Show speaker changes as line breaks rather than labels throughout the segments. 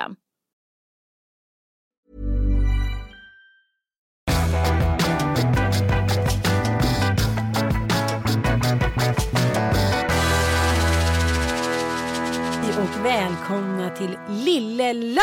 Hej och välkomna till Lille Lördag!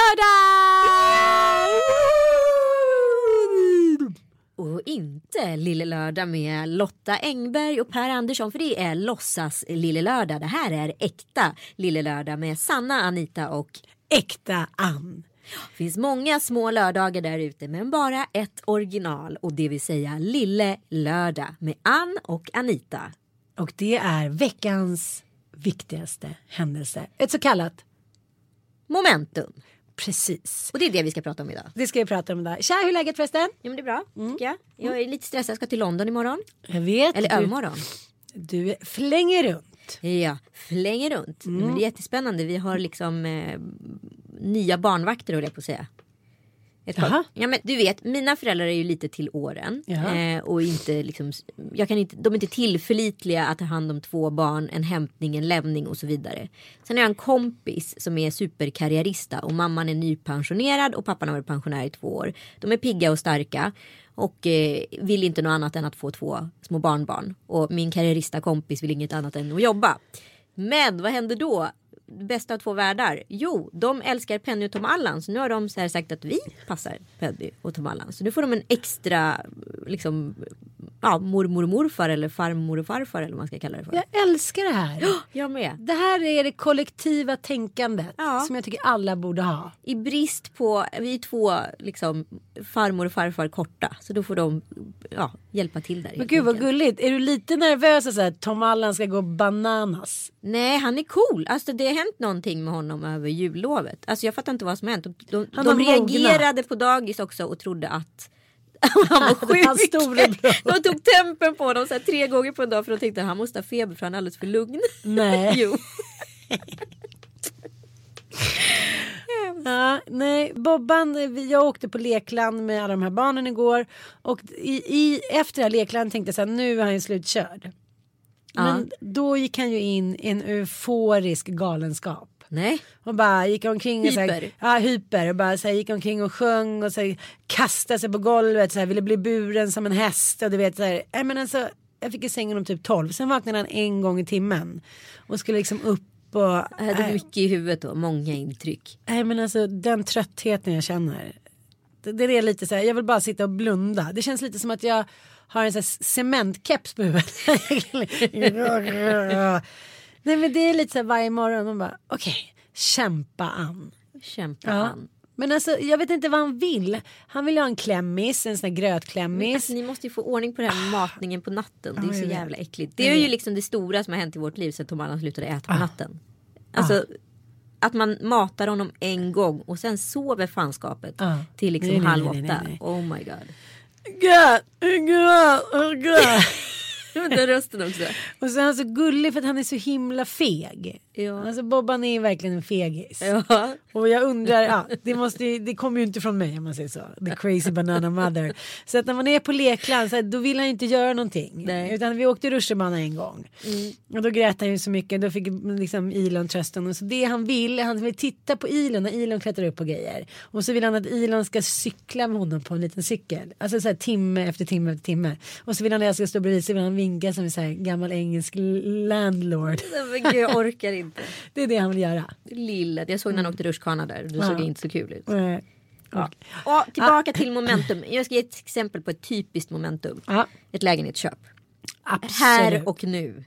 Och inte Lille Lördag med Lotta Engberg och Per Andersson för det är låtsas Lille Lördag. Det här är äkta Lille Lördag med Sanna, Anita och äkta Ann. Det finns många små lördagar där ute men bara ett original och det vill säga Lille Lördag med Ann och Anita. Och det är veckans viktigaste händelse. Ett så kallat momentum. Precis. Och det är det vi ska prata om idag. Det ska vi prata om idag. Tja, hur är läget förresten? Ja men det är bra. Mm. Jag. jag är lite stressad, jag ska till London imorgon. Jag vet. Eller övermorgon. Du flänger runt. Ja, flänger runt. Mm. Men det är jättespännande. Vi har liksom eh, nya barnvakter höll jag på att säga. Ett Jaha. Ja, men du vet, mina föräldrar är ju lite till åren. Eh, och inte liksom, jag kan inte, de är inte tillförlitliga att ta hand om två barn, en hämtning, en lämning och så vidare. Sen har jag en kompis som är superkarriärista och mamman är nypensionerad och pappan har varit pensionär i två år. De är pigga och starka och eh, vill inte något annat än att få två små barnbarn. Och min karriärista kompis vill inget annat än att jobba. Men vad händer då? Bästa av två världar? Jo, de älskar Penny och Tom Allan. Så nu har de så sagt att vi passar Penny och Tom Allan. Så nu får de en extra liksom, ja, mormor och morfar eller farmor och farfar eller vad man ska kalla det för. Jag älskar det här. Oh, jag med. Det här är det kollektiva tänkandet ja. som jag tycker alla borde ha. I brist på, vi är två liksom farmor och farfar korta. Så då får de ja, hjälpa till där. Men gud vad gulligt. Är du lite nervös att Tom Allan ska gå bananas? Nej, han är cool. Alltså det har hänt någonting med honom över jullovet. Alltså jag fattar inte vad som har hänt. De, de, de reagerade på dagis också och trodde att han var sjuk. de tog tempen på honom så här, tre gånger på en dag för de tänkte att han måste ha feber för han är alldeles för lugn. Nej. jo. Ja, nej, Bobban, jag åkte på lekland med alla de här barnen igår och i, i, efter det här leklandet tänkte jag så här, nu är han ju slutkörd. Men då gick han ju in i en euforisk galenskap. Nej. Och bara gick omkring och hyper. Så här, ja, hyper. Och bara så här, gick omkring och sjöng och så här, kastade sig på golvet. Så här, ville bli buren som en häst. Och du vet så här, äh, men alltså, jag fick i sängen om typ 12. Sen vaknade han en gång i timmen. Och skulle liksom upp och... Jag hade äh, mycket i huvudet då, många intryck. Nej men alltså den tröttheten jag känner. Det, det är lite så här, jag vill bara sitta och blunda. Det känns lite som att jag har en sån här cementkeps på huvudet. Nej men det är lite så här varje morgon. Man bara okej, okay, kämpa an. Kämpa ja. an. Men alltså jag vet inte vad han vill. Han vill ha en klämmis, en sån här grötklämmis. Alltså, ni måste ju få ordning på den här matningen på natten. Det är så jävla äckligt. Det är ju liksom det stora som har hänt i vårt liv sedan Tom Allan slutade äta på ah. natten. Alltså ah. att man matar honom en gång och sen sover fanskapet ah. till liksom nej, halv åtta. Nej, nej, oh my god. God, God, God. Den rösten också. Och så är han så gullig för att han är så himla feg. Ja.
Alltså Bobban är verkligen en fegis.
Ja.
Och jag undrar, ja, det, måste, det kommer ju inte från mig om man säger så. The crazy banana mother. Så att när man är på lekland så här, då vill han inte göra någonting.
Nej.
Utan vi åkte rutschbana en gång. Och då grät han ju så mycket. Då fick liksom Elon trösta honom. Så det han vill, han vill titta på Elon när Elon klättrar upp på grejer. Och så vill han att Elon ska cykla med honom på en liten cykel. Alltså så här timme efter timme efter timme. Och så vill han att jag ska stå bredvid så vill han vinka som en så här gammal engelsk landlord.
Men gud, jag orkar inte.
Det är det han vill göra.
Lilla, jag såg när han åkte rutschkana där. Det
Ja.
såg inte så kul ut. Ja. Och tillbaka till momentum. Jag ska ge ett exempel på ett typiskt momentum.
Ja,
Ett lägenhetsköp.
absolut.
Här och nu.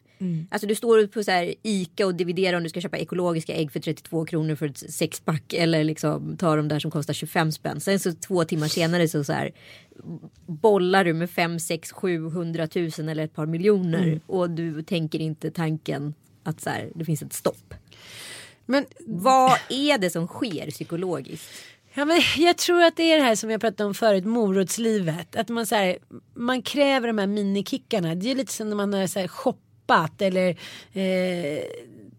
Alltså du står på så här Ica och dividerar om du ska köpa ekologiska ägg för 32 kronor för ett sexpack eller liksom ta de där som kostar 25 spänn. Sen så två timmar senare så, så här bollar du med 5, 6, 700 tusen eller ett par miljoner och du tänker inte tanken att så här, det finns ett stopp.
Men,
Vad är det som sker psykologiskt?
ja, men jag tror att det är det här som jag pratade om förut, morotslivet. Att man, så här, man kräver de här minikickarna. Det är lite som när man har så här, shoppat eller eh,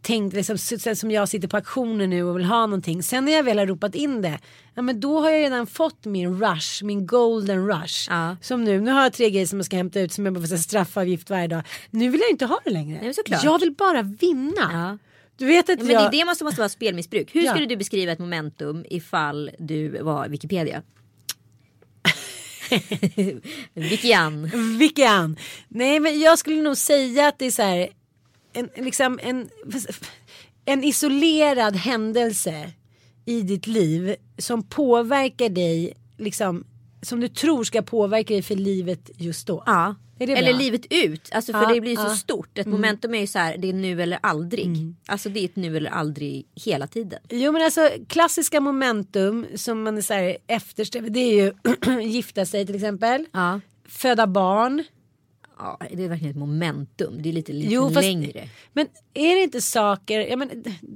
tänkt liksom, som jag sitter på auktionen nu och vill ha någonting. Sen när jag väl har ropat in det, ja, men då har jag redan fått min rush, min golden rush.
Ja.
Som nu, nu har jag tre grejer som jag ska hämta ut som jag bara här, straffavgift varje dag. Nu vill jag inte ha det längre.
Nej, såklart.
Jag vill bara vinna.
Ja.
Du vet att
Ja, men det,
jag...
är det måste, måste vara spelmissbruk. Hur skulle du beskriva ett momentum ifall du var Wikipedia? Wikian.
Vilken? Nej men jag skulle nog säga att det är så här en, liksom en, en isolerad händelse i ditt liv som påverkar dig liksom som du tror ska påverka dig för livet just då.
Ja. Eller livet ut. Alltså för
Ja,
det blir så
ja. Mm.
stort. Ett momentum är ju så här, det är nu eller aldrig. Alltså det är ett nu eller aldrig hela tiden.
Jo men alltså klassiska momentum som man är så här eftersträvar det är ju gifta sig till exempel.
Ja.
Föda barn.
Ja. Det är verkligen ett momentum. Det är lite, lite
Jo,
längre.
Men är det inte saker, ja men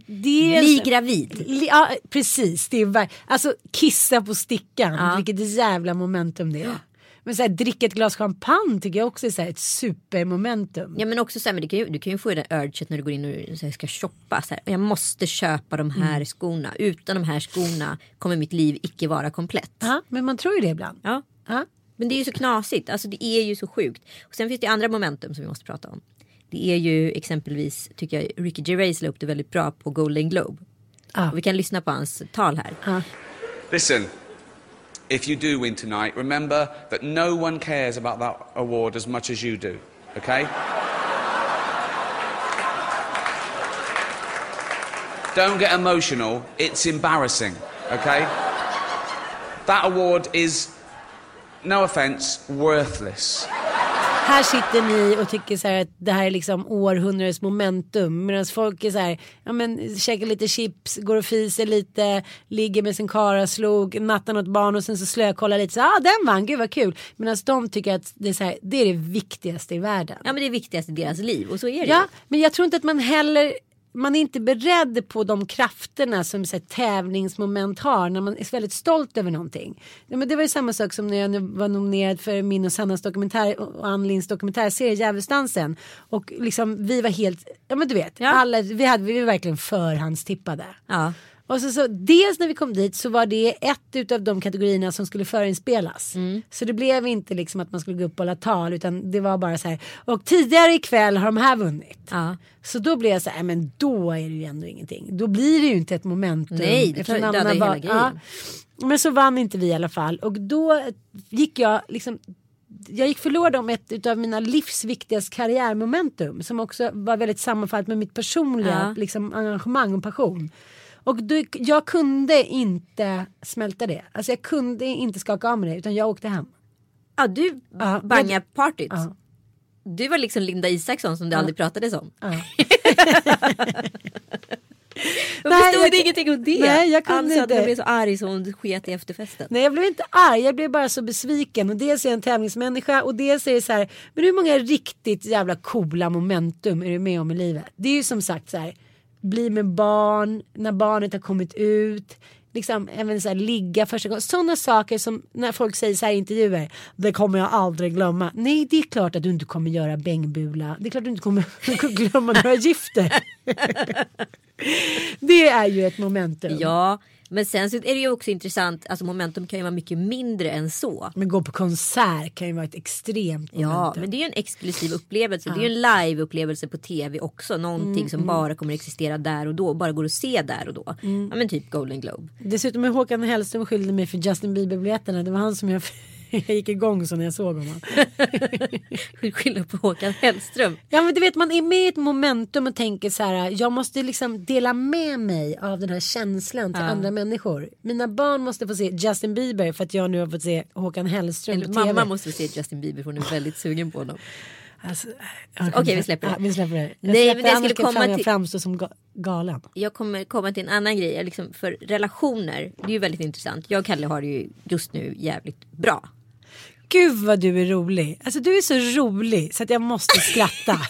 det är
Bli gravid.
Li- Ja, precis. Det är alltså kissa på stickan.
Ja.
Vilket jävla momentum det är. Men så här, dricka ett glas champagne tycker jag också är så här, ett supermomentum.
Ja men också så här, men du, kan ju, du kan ju få den urget när du går in och så här, ska shoppa. Så här, jag måste köpa de här
Mm.
skorna. Utan de här skorna kommer mitt liv icke vara komplett.
Ja, men man tror ju det ibland.
Ja.
Ja.
Men det är ju så knasigt. Alltså det är ju så sjukt. Och sen finns det andra momentum som vi måste prata om. Det är ju exempelvis, tycker jag, Ricky Gervais la upp det väldigt bra på Golden Globe. Och vi kan lyssna på hans tal här.
Listen, if you do win tonight, remember that no one cares about that award as much as you do, okay? Don't get emotional, it's embarrassing, okay? That award is, no offence, worthless.
Här sitter ni och tycker så här att det här är liksom århundradets momentum. Medan folk är så här, ja men käkar lite chips, går och fiser lite, ligger med sin karaslog, nattar åt barn och sen så slökollar lite. Så ah, den vann, gud vad kul. Medan de tycker att det är, så här, det är det viktigaste i världen.
Ja men det är viktigast i deras liv och så är det
Ja, men jag tror inte att man heller man är inte beredd på de krafterna som så här, tävlingsmoment har när man är väldigt stolt över någonting. Ja, men det var ju samma sak som när jag var nominerad för min och Sannas dokumentär och Ann Linds dokumentärserie Djävulsdansen. Och liksom vi var helt, ja men du vet,
Ja.
alla, vi, hade, vi var verkligen förhandstippade.
Ja.
Och så, så, dels när vi kom dit så var det ett utav de kategorierna som skulle förinspelas. Så det blev inte liksom att man skulle gå upp och hålla tal utan det var bara så här. Och tidigare ikväll har de här vunnit.
Ja.
Så då blev jag så här, men då är det ju ändå ingenting. Då blir det ju inte ett momentum.
Nej, det dödar ju hela grejen.
Ja. Men så vann inte vi i alla fall. Och då gick jag liksom jag gick förlorad om ett av mina livs viktigaste karriärmomentum som också var väldigt sammanfallet med mitt personliga
Ja.
liksom, engagemang och passion. Och då, jag kunde inte smälta det. Alltså jag kunde inte skaka av mig det utan jag åkte hem.
ja du
Ja,
bangar partyt.
Ja.
Du var liksom Linda Isaksson som det aldrig pratades om.
Ja.
Jag
Nej,
förstod
jag-
ingenting om det.
Nej, jag kunde
alltså,
inte.
jag blev så arg så hon sket i efterfesten.
Nej jag blev inte arg, jag blev bara så besviken. Och dels är jag en tävlingsmänniska och dels är det så här, men hur många riktigt jävla coola momentum är du med om i livet? Det är ju som sagt så här, bli med barn, när barnet har kommit ut. Liksom även så här, ligga första gången. Sådana saker som när folk säger så här i intervjuer. Det kommer jag aldrig glömma. Nej det är klart att du inte kommer göra bängbula. Det är klart att du inte kommer glömma några gifter. Det är ju ett momentum.
Ja, men sen så är det ju också intressant. Alltså momentum kan ju vara mycket mindre än så.
Men gå på konsert kan ju vara ett extremt momentum.
Ja, men det är ju en exklusiv upplevelse. Det är ju en live-upplevelse på tv också. Någonting
Mm,
som bara kommer existera där och då. Bara går att se där och då.
Mm.
Ja men typ Golden Globe.
Dessutom är Håkan Hellström skyldig mig för Justin Bieber-biljetterna. Det var han som jag, jag gick igång så när jag såg honom.
Skillnad på Håkan Hellström.
Ja men du vet man är med i ett momentum och tänker så här. Jag måste liksom dela med mig av den här känslan till andra människor. Mina barn måste få se Justin Bieber för att jag nu har fått se Håkan Hellström
Eller
på tv.
mamma måste se Justin Bieber för hon är väldigt sugen på honom.
Alltså,
Okej, vi släpper det.
Ja, vi släpper det. Jag
Nej, men det skulle komma
jag
till-
framstå som ga- galen.
Jag kommer komma till en annan grej. Liksom för relationer, det är ju väldigt intressant. Jag och Kalle har det ju just nu jävligt bra.
Gud vad du är rolig. Alltså du är så rolig så att jag måste skratta.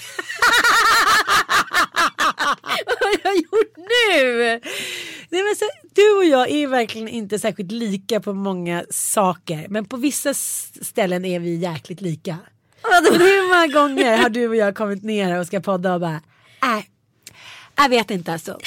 Vad har jag gjort nu?
Nej, men så, du och jag är verkligen inte särskilt lika på många saker. Men på vissa ställen är vi jäkligt lika. Hur många gånger har du och jag kommit ner och ska podda och bara nej, jag vet inte alltså.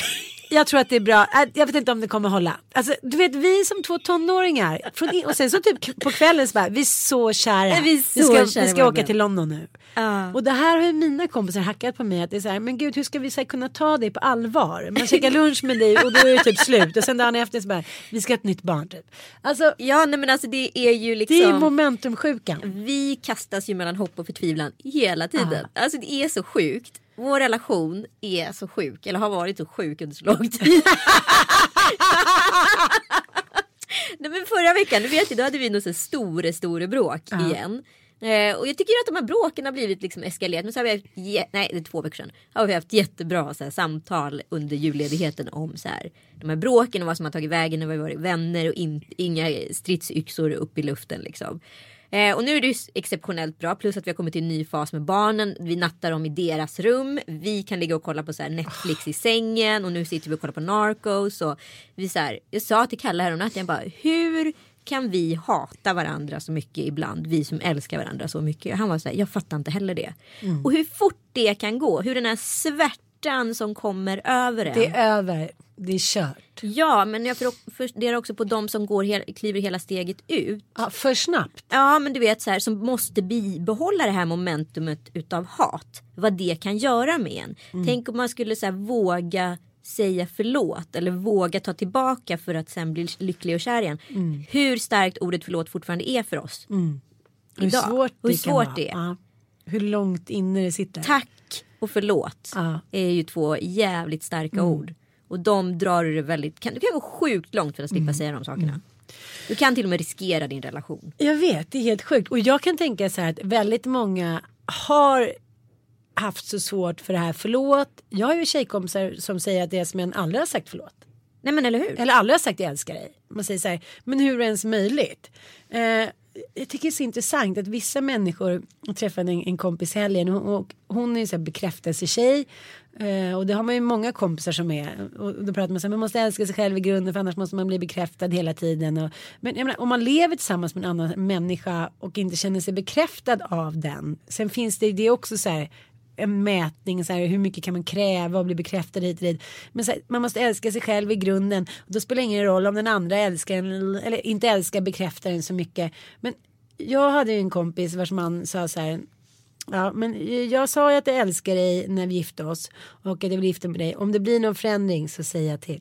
Jag tror att det är bra. Äh, Jag vet inte om det kommer hålla. Alltså, du vet vi som två tonåringar. Och sen så typ på kvällen så bara vi är så kära.
Vi så
vi ska,
kära
vi ska åka till London nu.
Ja.
Och det här har ju mina kompisar hackat på mig. Att det är så här, men gud hur ska vi så här, kunna ta dig på allvar? Man käkar lunch med dig och då är det typ slut. Och sen dagen efter så bara, vi ska ha ett nytt barn typ. Alltså
Ja nej men alltså det är ju liksom.
det är momentumsjukan.
Vi kastas ju mellan hopp och förtvivlan hela tiden. Alltså det är så sjukt. Vår relation är så sjuk, eller har varit så sjuk under så lång tid. Nej men förra veckan, du vet ju, då hade vi nog så stora, stora bråk igen. Eh, och jag tycker att de här bråken har blivit liksom eskalerat. Men så har vi haft, nej det är två veckor sedan. Har vi haft jättebra så här, samtal under julledigheten om så här, de här bråken och vad som har tagit vägen och vi har varit vänner och in, inga stridsyxor upp i luften liksom. Eh, och nu är det ju exceptionellt bra plus att vi har kommit till en ny fas med barnen. Vi nattar dem i deras rum. Vi kan ligga och kolla på så Netflix i sängen och nu sitter vi och kollar på Narcos. Och vi så här, jag sa till Kalle häromnatten, jag bara hur kan vi hata varandra så mycket ibland? Vi som älskar varandra så mycket. Han var så här, jag fattar inte heller det. Och hur fort det kan gå. Hur den här svärtan som kommer över en.
Det är över, det är kört.
Ja, men jag funderar också på de som går hel, kliver hela steget ut.
Ja, för snabbt.
Ja men du vet så här som måste bibehålla det här momentumet utav hat. Vad det kan göra med en.
Mm.
Tänk om man skulle så här, våga säga förlåt eller våga ta tillbaka för att sen bli lycklig och kär igen.
Mm.
Hur starkt ordet förlåt fortfarande är för oss.
Hur
Idag.
svårt
hur
det kan
svårt det är.
Ja. Hur långt inne det sitter.
Tack och förlåt
Ja.
är ju två jävligt starka
Mm.
ord. Och de drar det väldigt, kan, du kan gå sjukt långt för att
Mm.
slippa säga de sakerna. Du kan till och med riskera din relation.
Jag vet, det är helt sjukt. Och jag kan tänka så här att väldigt många har haft så svårt för det här förlåt. Jag har ju tjejkompisar som säger att deras män aldrig har sagt förlåt.
Nej men eller hur?
Eller aldrig har sagt jag älskar dig. Man säger så här, men hur är det ens möjligt? Eh, jag tycker det är så intressant att vissa människor, jag träffade en, en kompis i helgen och, och hon är ju så här bekräftelsetjej. Eh, och det har man ju många kompisar som är. Och då pratar man så här, man måste älska sig själv i grunden för annars måste man bli bekräftad hela tiden. Och, men jag menar, om man lever tillsammans med en annan människa och inte känner sig bekräftad av den. Sen finns det, det är också så här en mätning, så här, hur mycket kan man kräva och bli bekräftad hit och dit. Men så här, man måste älska sig själv i grunden. Och då spelar det ingen roll om den andra älskar en, eller inte älskar bekräftar en så mycket. Men jag hade ju en kompis vars man sa så här. Ja, men jag sa ju att jag älskar dig när vi gifte oss och att jag vill gifta mig med dig. Om det blir någon förändring så säger jag till.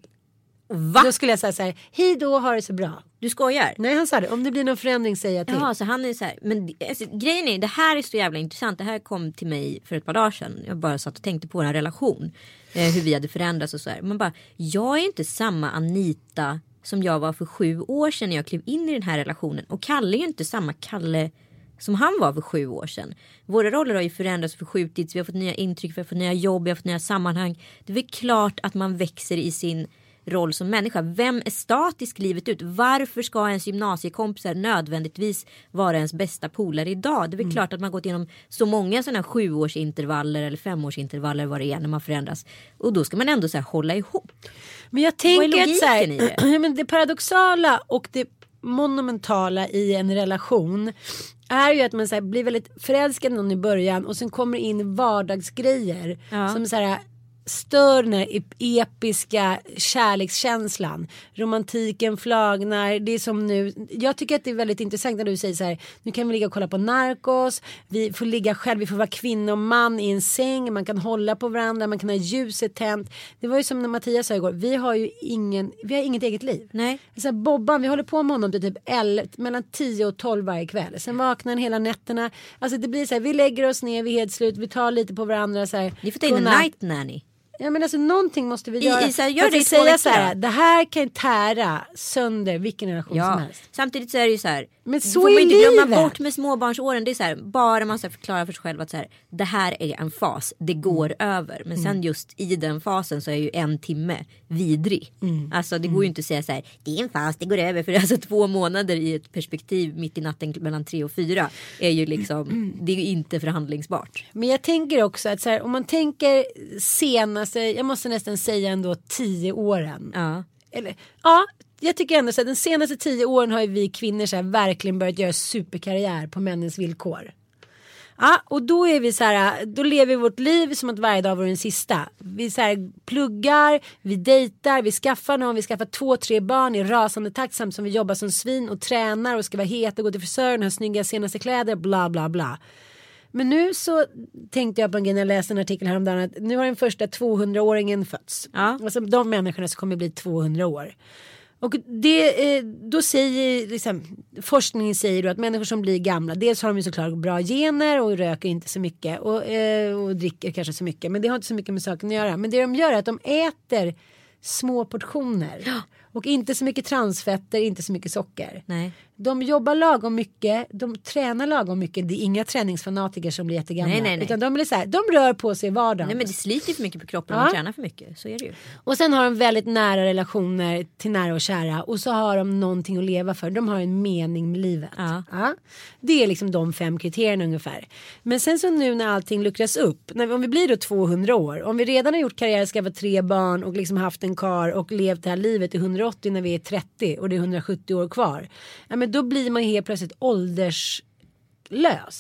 Va?
Då skulle jag säga så här, hej då, ha det så bra.
Du skojar?
Nej, han sa det, om det blir någon förändring säger jag till.
Jaha, så han är så här. Men alltså, grejen är, det här är så jävla intressant. Det här kom till mig för ett par dagar sedan. Jag bara satt och tänkte på vår relation. Eh, hur vi hade förändrats och så här. Man bara, jag är inte samma Anita som jag var för sju år sedan när jag klev in i den här relationen. Och Kalle är ju inte samma Kalle som han var för sju år sedan. Våra roller har ju förändrats och förskjutits. Vi har fått nya intryck, vi har fått nya jobb, vi har fått nya sammanhang. Det är väl klart att man växer i sin roll som människa. Vem är statisk livet ut? Varför ska ens gymnasiekompisar nödvändigtvis vara ens bästa polare idag? Det är väl klart att man gått igenom så många sådana sjuårsintervaller eller femårsintervaller vad det är när man förändras. Och då ska man ändå så här hålla ihop.
Men jag tänker att så här,
det?
men det paradoxala och det monumentala i en relation är ju att man så här, blir väldigt förälskad någon i början och sen kommer in vardagsgrejer
Ja.
som så här, stör den här ep- episka kärlekskänslan. Romantiken flagnar. Det är som nu. Jag tycker att det är väldigt intressant när du säger så här. Nu kan vi ligga och kolla på Narcos. Vi får ligga själv. Vi får vara kvinna och man i en säng. Man kan hålla på varandra. Man kan ha ljuset tänt. Det var ju som när Mattias sa igår. Vi har ju ingen. Vi har inget eget liv.
Nej.
Så här, Bobban, vi håller på med honom till typ 11, mellan 10 och 12 varje kväll. Sen vaknar han hela nätterna. Alltså det blir så här, vi lägger oss ner, vi är helt slut, vi tar lite på varandra. Så här,
Ni får ta in en night nanny.
Ja men alltså någonting måste vi
I-
göra.
i så här, gör det
säga så här, det här kan tära sönder vilken relation som
Ja.
helst.
Samtidigt så är det ju så här.
Men så
får man inte glömma
livet.
bort med småbarnsåren. Det är så här, bara man ska förklara för sig själv att så här, det här är en fas. Det går
Mm.
över. Men sen just i den fasen så är ju en timme vidrig.
Mm.
Alltså det går ju inte att säga så här. Det är en fas, det går över. För alltså två månader i ett perspektiv mitt i natten mellan tre och fyra är ju liksom. Det är ju inte förhandlingsbart.
Men jag tänker också att så här, om man tänker senaste, jag måste nästan säga ändå 10 åren.
Ja.
Eller, ja, jag tycker ändå så att de senaste tio åren har ju vi kvinnor så här verkligen börjat göra superkarriär på männens villkor. Ja, och då är vi så här, då lever vi vårt liv som att varje dag vore den sista. Vi så här, pluggar, vi dejtar, vi skaffar någon, vi skaffar två, tre barn i rasande takt samtidigt som vi jobbar som svin och tränar och ska vara heta, gå till frisören, ha snygga senaste kläder, bla bla bla. Men nu så tänkte jag på en grej när jag läste en artikel häromdagen att nu har den första 200-åringen fötts.
Ja.
Alltså de människorna som kommer bli 200 år. Och det, eh, då säger liksom, forskningen säger då att människor som blir gamla, dels har de ju såklart bra gener och röker inte så mycket och, eh, och dricker kanske så mycket. Men det har inte så mycket med saken att göra. Men det de gör är att de äter små portioner. Och inte så mycket transfetter, inte så mycket socker.
Nej.
De jobbar lagom mycket, de tränar lagom mycket. Det är inga träningsfanatiker som blir jättegamla.
Nej, nej, nej.
Utan de, blir så här, de rör på sig i vardagen.
Nej men det sliter för mycket på kroppen om
Ja.
man tränar för mycket. Så är det ju.
Och sen har de väldigt nära relationer till nära och kära. Och så har de någonting att leva för. De har en mening med livet.
Ja.
Det är liksom de fem kriterierna ungefär. Men sen så nu när allting luckras upp. När, om vi blir då 200 år. Om vi redan har gjort karriär, skaffat tre barn och liksom haft en kar och levt det här livet i 180 när vi är 30 och det är 170 år kvar. Ja, men då blir man helt plötsligt ålderslös.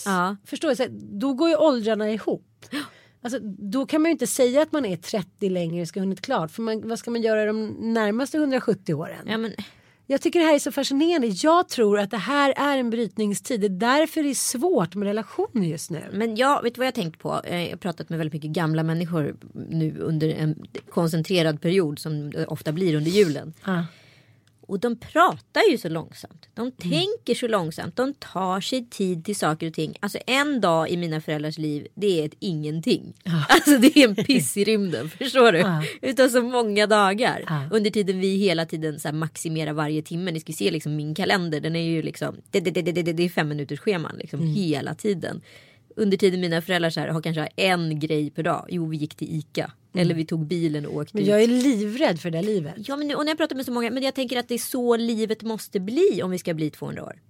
Ja.
Förstår du? Så här, Då går ju åldrarna ihop. Alltså, då kan man ju inte säga att man är 30 längre ska ha hunnit klart. För man, vad ska man göra de närmaste 170 åren?
Ja, men,
Jag tycker det här är så fascinerande. Jag tror att det här är en brytningstid. Det är därför det är svårt med relationer just nu.
men jag vet du vad jag har tänkt på? Jag har pratat med väldigt mycket gamla människor nu under en koncentrerad period som det ofta blir under julen.
Ja.
Och de pratar ju så långsamt. De tänker så långsamt. De tar sig tid till saker och ting. Alltså en dag i mina föräldrars liv, det är ett ingenting. Alltså det är en piss i rymden, förstår du?
Ja.
Utav så många dagar.
Ja.
Under tiden vi hela tiden så maximerar varje timme. Ni ska se liksom min kalender, den är ju liksom, det, det, det, det, det, det är fem minuters scheman liksom
Mm.
hela tiden. Under tiden mina föräldrar så här, har kanske en grej per dag. Jo, vi gick till ICA. Eller vi tog bilen och åkte
Mm. Men
ut.
jag är livrädd för det livet.
Ja men nu, och när jag pratar med så många, men jag tänker att det är så livet måste bli om vi ska bli 200 år.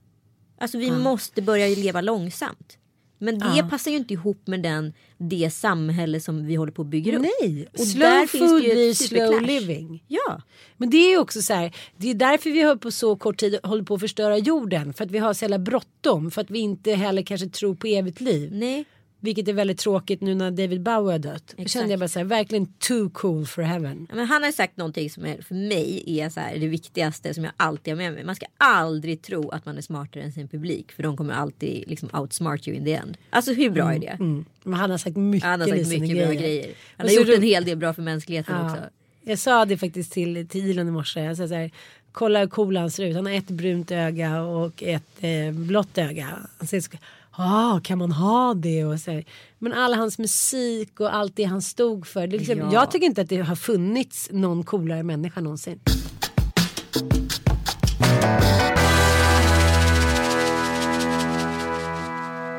Alltså vi måste börja leva långsamt. Men det
Ja.
passar ju inte ihop med den, det samhälle som vi håller på att bygga upp.
Nej,
Och
slow
där finns
food blir slow living.
Ja,
Men det är ju också så här. Det är därför vi har på så kort tid håller på att förstöra jorden. För att vi har så jävla bråttom. För att vi inte heller kanske tror på evigt liv.
nej.
Vilket är väldigt tråkigt nu när David Bowie har dött.
Exakt.
kände jag bara så här, verkligen too cool for heaven.
Men han har sagt någonting som är, för mig är så här, det viktigaste som jag alltid har med mig. Man ska aldrig tro att man är smartare än sin publik. För de kommer alltid liksom outsmart you in the end. Alltså hur bra är det?
Mm. Men han har sagt mycket
Han har sagt mycket bra grejer. Han har gjort
ro-
en hel del bra för mänskligheten
Ja.
också.
Jag sa det faktiskt till, Elon i morse. Jag sa så här, kolla hur cool han ser ut. Han har ett brunt öga och ett eh, blått öga. Han säger så, ah, kan man ha det? Och så. Men all hans musik och allt det han stod för. Det liksom,
Ja.
Jag tycker inte att det har funnits någon coolare människa någonsin.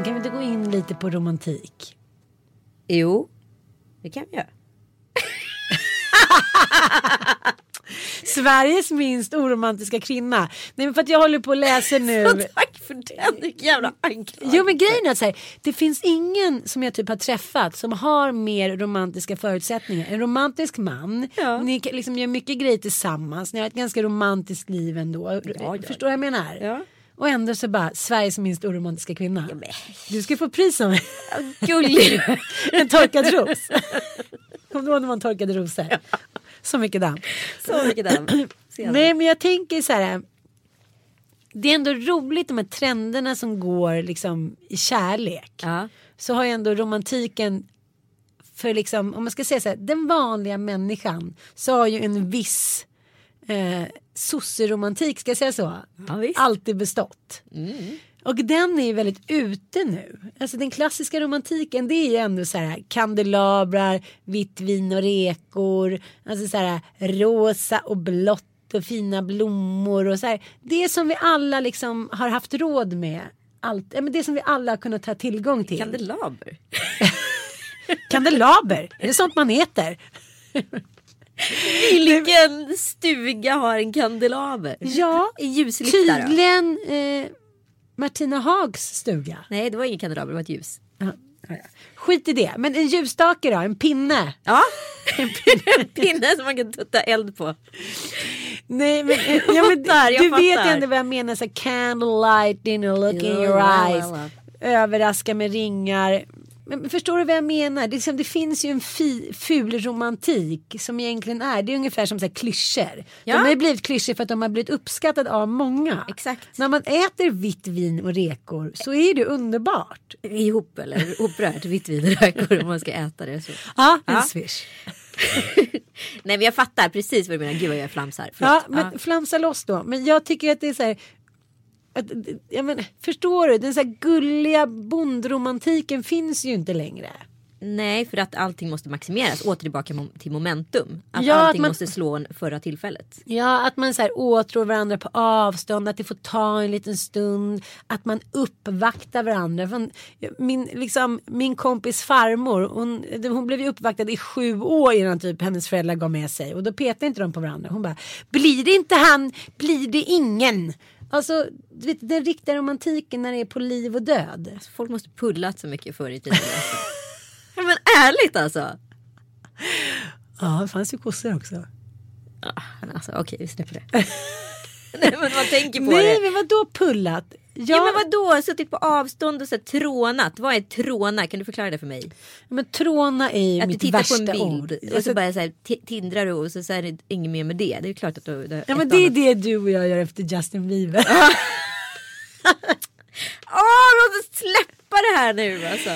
Kan vi inte gå in lite på romantik?
Jo, det kan vi göra.
Sveriges minst oromantiska kvinna. Nej men för att jag håller på att läsa nu.
Tack för den, vilken jävla anklagelse.
Jo men grejen är att så här, det finns ingen som jag typ har träffat som har mer romantiska förutsättningar. En romantisk man,
Ja.
ni liksom gör mycket grejer tillsammans, ni har ett ganska romantiskt liv ändå.
ja.
Förstår vad jag menar?
Ja.
Och ändå så bara Sveriges minst oromantiska kvinna.
men-
Du ska få pris av mig.
Gullig.
en torkad ros. Kommer du ihåg när man torkade rosor? Så mycket damm.
Så mycket damm.
Nej men jag tänker så här. Det är ändå roligt de här trenderna som går liksom i kärlek.
Ja.
Så har ju ändå romantiken för liksom om man ska säga så här. Den vanliga människan så har ju en viss eh, sosseromantik ska jag säga så.
Ja, visst.
Alltid bestått. Och den är ju väldigt ute nu. Alltså den klassiska romantiken det är ju ändå så här kandelabrar, vitt vin och rekor. Alltså så här rosa och blått och fina blommor och så här. Det som vi alla liksom har haft råd med. Allt, ja, men det som vi alla har kunnat ha tillgång till.
Kandelaber.
Kandelaber, är det sånt man äter?
Vilken stuga har en kandelaber?
Ja, tydligen eh, Martina Hags stuga.
Nej det var ingen kandelaber, det var ett ljus.
Skit i det, men en ljusstake då, en pinne.
Ja, en pinne, en pinne som man kan tutta eld på.
Nej men, eh, ja, men
fattar,
du vet
fattar.
ändå vad jag menar, så candlelight dinner, look in your eyes. Överraska med ringar. Men förstår du vad jag menar? Det, liksom, det finns ju en fi, ful romantik som egentligen är, det är ungefär som så här, klyschor.
Ja.
De har ju blivit klyschor för att de har blivit uppskattade av många.
Exakt.
När man äter vitt vin och rekor så är det underbart.
Ihop eller upprört, vitt vin och räkor om man ska äta det. Så.
Ja, en
Ja.
swish.
Nej men jag fattar precis vad du menar, gud vad jag flamsar.
Ja, men flamsa loss då. Men jag tycker att det är så här. Att, jag men, förstår du? Den så gulliga bondromantiken finns ju inte längre.
Nej för att allting måste maximeras, åter tillbaka till momentum. Att
Ja, att
allting
man-
måste slå en förra tillfället.
Ja, att man så här åtrår varandra på avstånd, att det får ta en liten stund, att man uppvaktar varandra. Min, liksom, min kompis farmor, hon, hon blev ju uppvaktad i sju år innan typ hennes föräldrar gav med sig och då petade inte de på varandra. Hon bara, blir det inte han, blir det ingen. Alltså, du vet, den riktiga romantiken när det är på liv och död.
Folk måste pullat så mycket förr i tiden. Alltså. Men ärligt alltså.
Ja, det fanns ju kossor också.
Ja, men alltså okej vi släpper det. Nej men man tänker på
Nej,
det.
men vadå pullat? Ja,
Ja men vadå, suttit på avstånd och så här, trånat. Vad är tråna? Kan du förklara det för mig?
men tråna är ju
Att du
mitt
tittar
värsta
på en
ord.
bild och så
Alltså,
bara så här, ti- tindrar du och så, så är det inget mer med det. Det är klart att du... du
ja, men det är det du och jag gör efter Justin Bieber.
Åh, låt oss släppa det här nu alltså.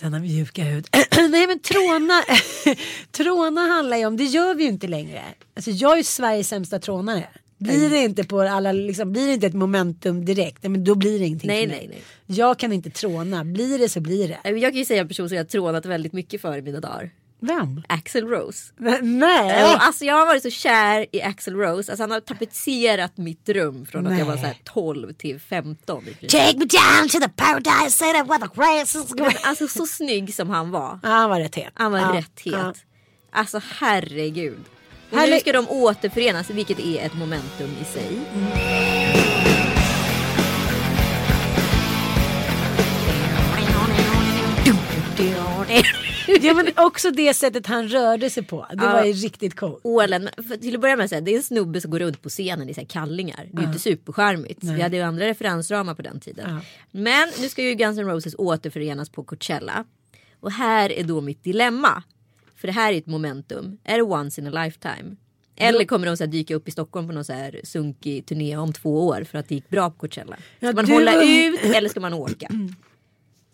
Denna mjuka hud. Nej men tråna, tråna handlar ju om, det gör vi ju inte längre. Alltså jag är ju Sveriges sämsta trånare. Blir det inte på alla, liksom, blir det inte ett momentum direkt, nej, men då blir det ingenting
Nej,
för mig.
nej, nej.
Jag kan inte tråna, blir det så blir det.
Jag kan ju säga en person som jag har trånat väldigt mycket för i mina dagar.
Vem?
Axel Rose.
Nej!
Och Alltså jag har varit så kär i Axel Rose. Alltså han har tapetserat mitt rum från att jag var så här 12 till 15. i princip.
Take me down to the paradise city where the grass is.
Men Alltså så snygg som han var.
Ja, han var rätt het.
Han var
ja,
rätt het.
ja.
Alltså herregud. Och nu ska de återförenas vilket är ett momentum i sig.
Ja men också det sättet han rörde sig på. Det var ju riktigt coolt.
Ålen, för till att börja med så här, det är en snubbe som går runt på scenen i så här kallingar. Det är ju inte supercharmigt. Vi hade ju andra referensramar på den tiden. Men nu ska ju Guns N' Roses återförenas på Coachella. Och här är då mitt dilemma. För det här är ett momentum. Är det once in a lifetime? Eller kommer de så dyka upp i Stockholm på någon så här sunkig turné om två år för att det gick bra på Coachella? Ska man
du
hålla ut eller ska man åka?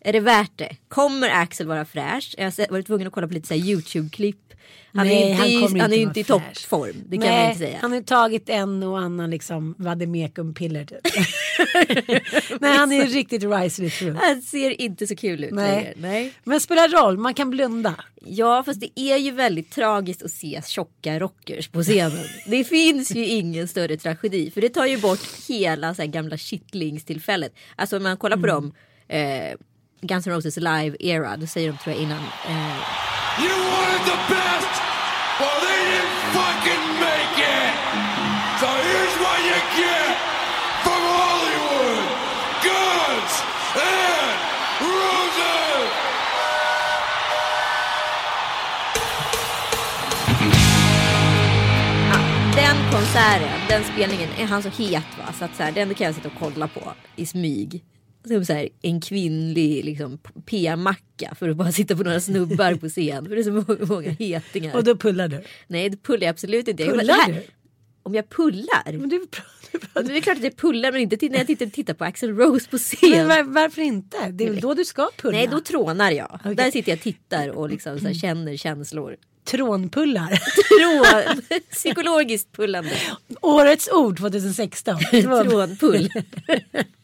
Är det värt det? Kommer Axel vara fräsch? Jag har varit tvungen att kolla på lite så här YouTube-klipp. Han
Nej,
är inte,
han
han är
inte
i toppform. Det kan
Nej,
man inte säga.
Han har tagit en och annan liksom vademekumpiller typ. Nej han är riktigt risely through.
Han ser inte så kul ut
Nej.
Nej.
Men spelar roll, man kan blunda.
Ja fast det är ju väldigt tragiskt att se tjocka rockers på scenen. Det finns ju ingen större tragedi. För det tar ju bort hela så här gamla kittlingstillfället. Alltså om man kollar på dem. Eh, Guns N' Roses live era. Då säger de tror jag innan. Eh,
You wanted the best, well they didn't fucking make it. So here's what you get from Hollywood: Guns and Roses.
den konserten, den spelningen är han så het va. Så att så här, den kan jag sitta och kolla på i smyg. Som så här, en kvinnlig liksom, p-macka för att bara sitta på några snubbar på scen. För det är så må- många hetingar.
Och då pullar du.
Nej det pullar jag absolut inte. Jag-
Pullar
här-
du?
Om jag pullar?
Men du, du
Men Det är klart att jag pullar men inte när jag tittar, tittar på Axel Rose på
men
scen.
var, varför inte? Det är väl då du ska pulla?
Nej då trånar jag.
Okej.
Där sitter jag och tittar och liksom så här, känner känslor.
Trånpullar.
Trå, psykologiskt pullande.
Årets ord 2016. Trån.
Trånpull.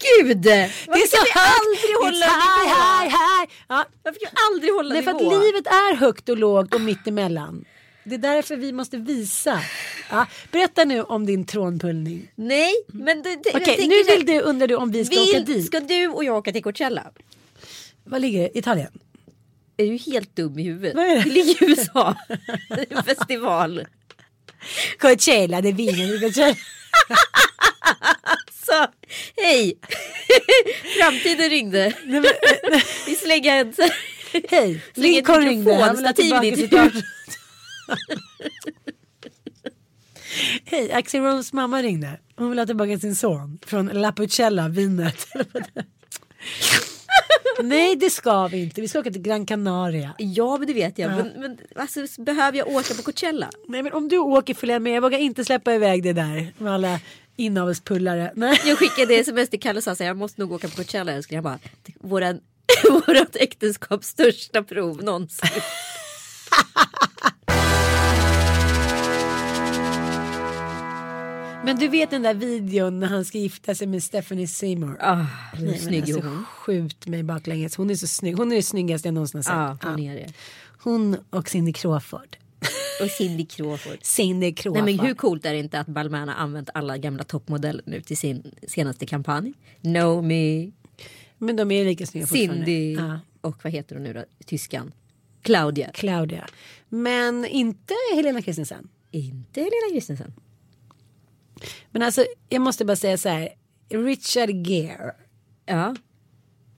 Gud!
Det är så
kan vi aldrig hålla
high, high, high. Ja,
Varför kan vi aldrig hålla
Nej, för
nivå?
att livet är högt och lågt och mittemellan. Det är därför vi måste visa. Ja, berätta nu om din trånpullning.
Nej, men det, det, tänker
nu vill du, undrar du om vi ska åka
vill,
dit.
Ska du och jag åka till Coachella?
Vad ligger det? Italien?
Är du helt dum i huvudet?
Vad är det?
Det ligger i USA. Det är en festival.
Coachella, det är vinen. Coachella.
Hej! Framtiden ringde. Vi slänger en
Hej, Lincoln ringde. Han vill ha tillbaka sitt. Hej, Axel Rose mamma ringde. Hon vill ha tillbaka sin son från La Pucella, vinet. Nej, det ska vi inte. Vi ska åka till Gran Canaria.
Ja men det vet jag.
Ja.
Men, men alltså, behöver jag åka på Coachella?
Nej, men om du åker följer med. Jag vågar inte släppa iväg det där med alla inavelspullare. Nej.
Jag skickade sms till Kalle och sa att jag måste nog åka på Coachella älskling. Jag bara, våran, vårat äktenskaps största prov någonsin.
Men du vet den där videon när han ska gifta sig med Stephanie Seymour.
Ah,
Nej,
snygg
alltså,
hon.
Skjut mig baklänges. Hon är så snygg. Hon är det snyggaste jag någonsin har sett.
hon
Ja.
är det.
Hon och Cindy Crawford.
Och Cindy Crawford.
Cindy Crawford.
Nej men hur coolt är det inte att Balmain har använt alla gamla toppmodeller nu till sin senaste kampanj? Me,
Men de är lika snygga.
Cindy
Ja.
och vad heter hon nu då? Tyskan. Claudia.
Claudia. Men inte Helena Christensen.
Inte Helena Christensen.
Men alltså jag måste bara säga så här. Richard Gere
Ja.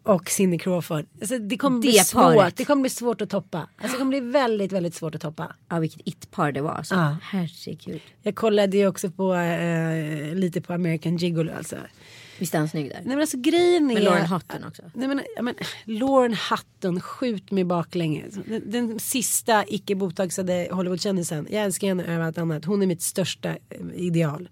Och Cindy Crawford. Alltså, det kommer bli
Det
svårt.
paret.
Det kommer bli svårt att toppa. Alltså, det kommer bli väldigt, väldigt svårt att toppa.
Ja vilket it-par det var. Alltså.
Ja.
Herregud.
Jag kollade ju också på eh, lite på American Gigolo alltså.
Visst är han snygg där?
Nej men alltså grejen är.
Med Lauren Hutton också.
Nej men, ja, men Lauren Hutton, skjut mig baklänges. Den, den sista icke botoxade Hollywoodkändisen. Jag älskar henne över allt annat. Hon är mitt största eh, ideal.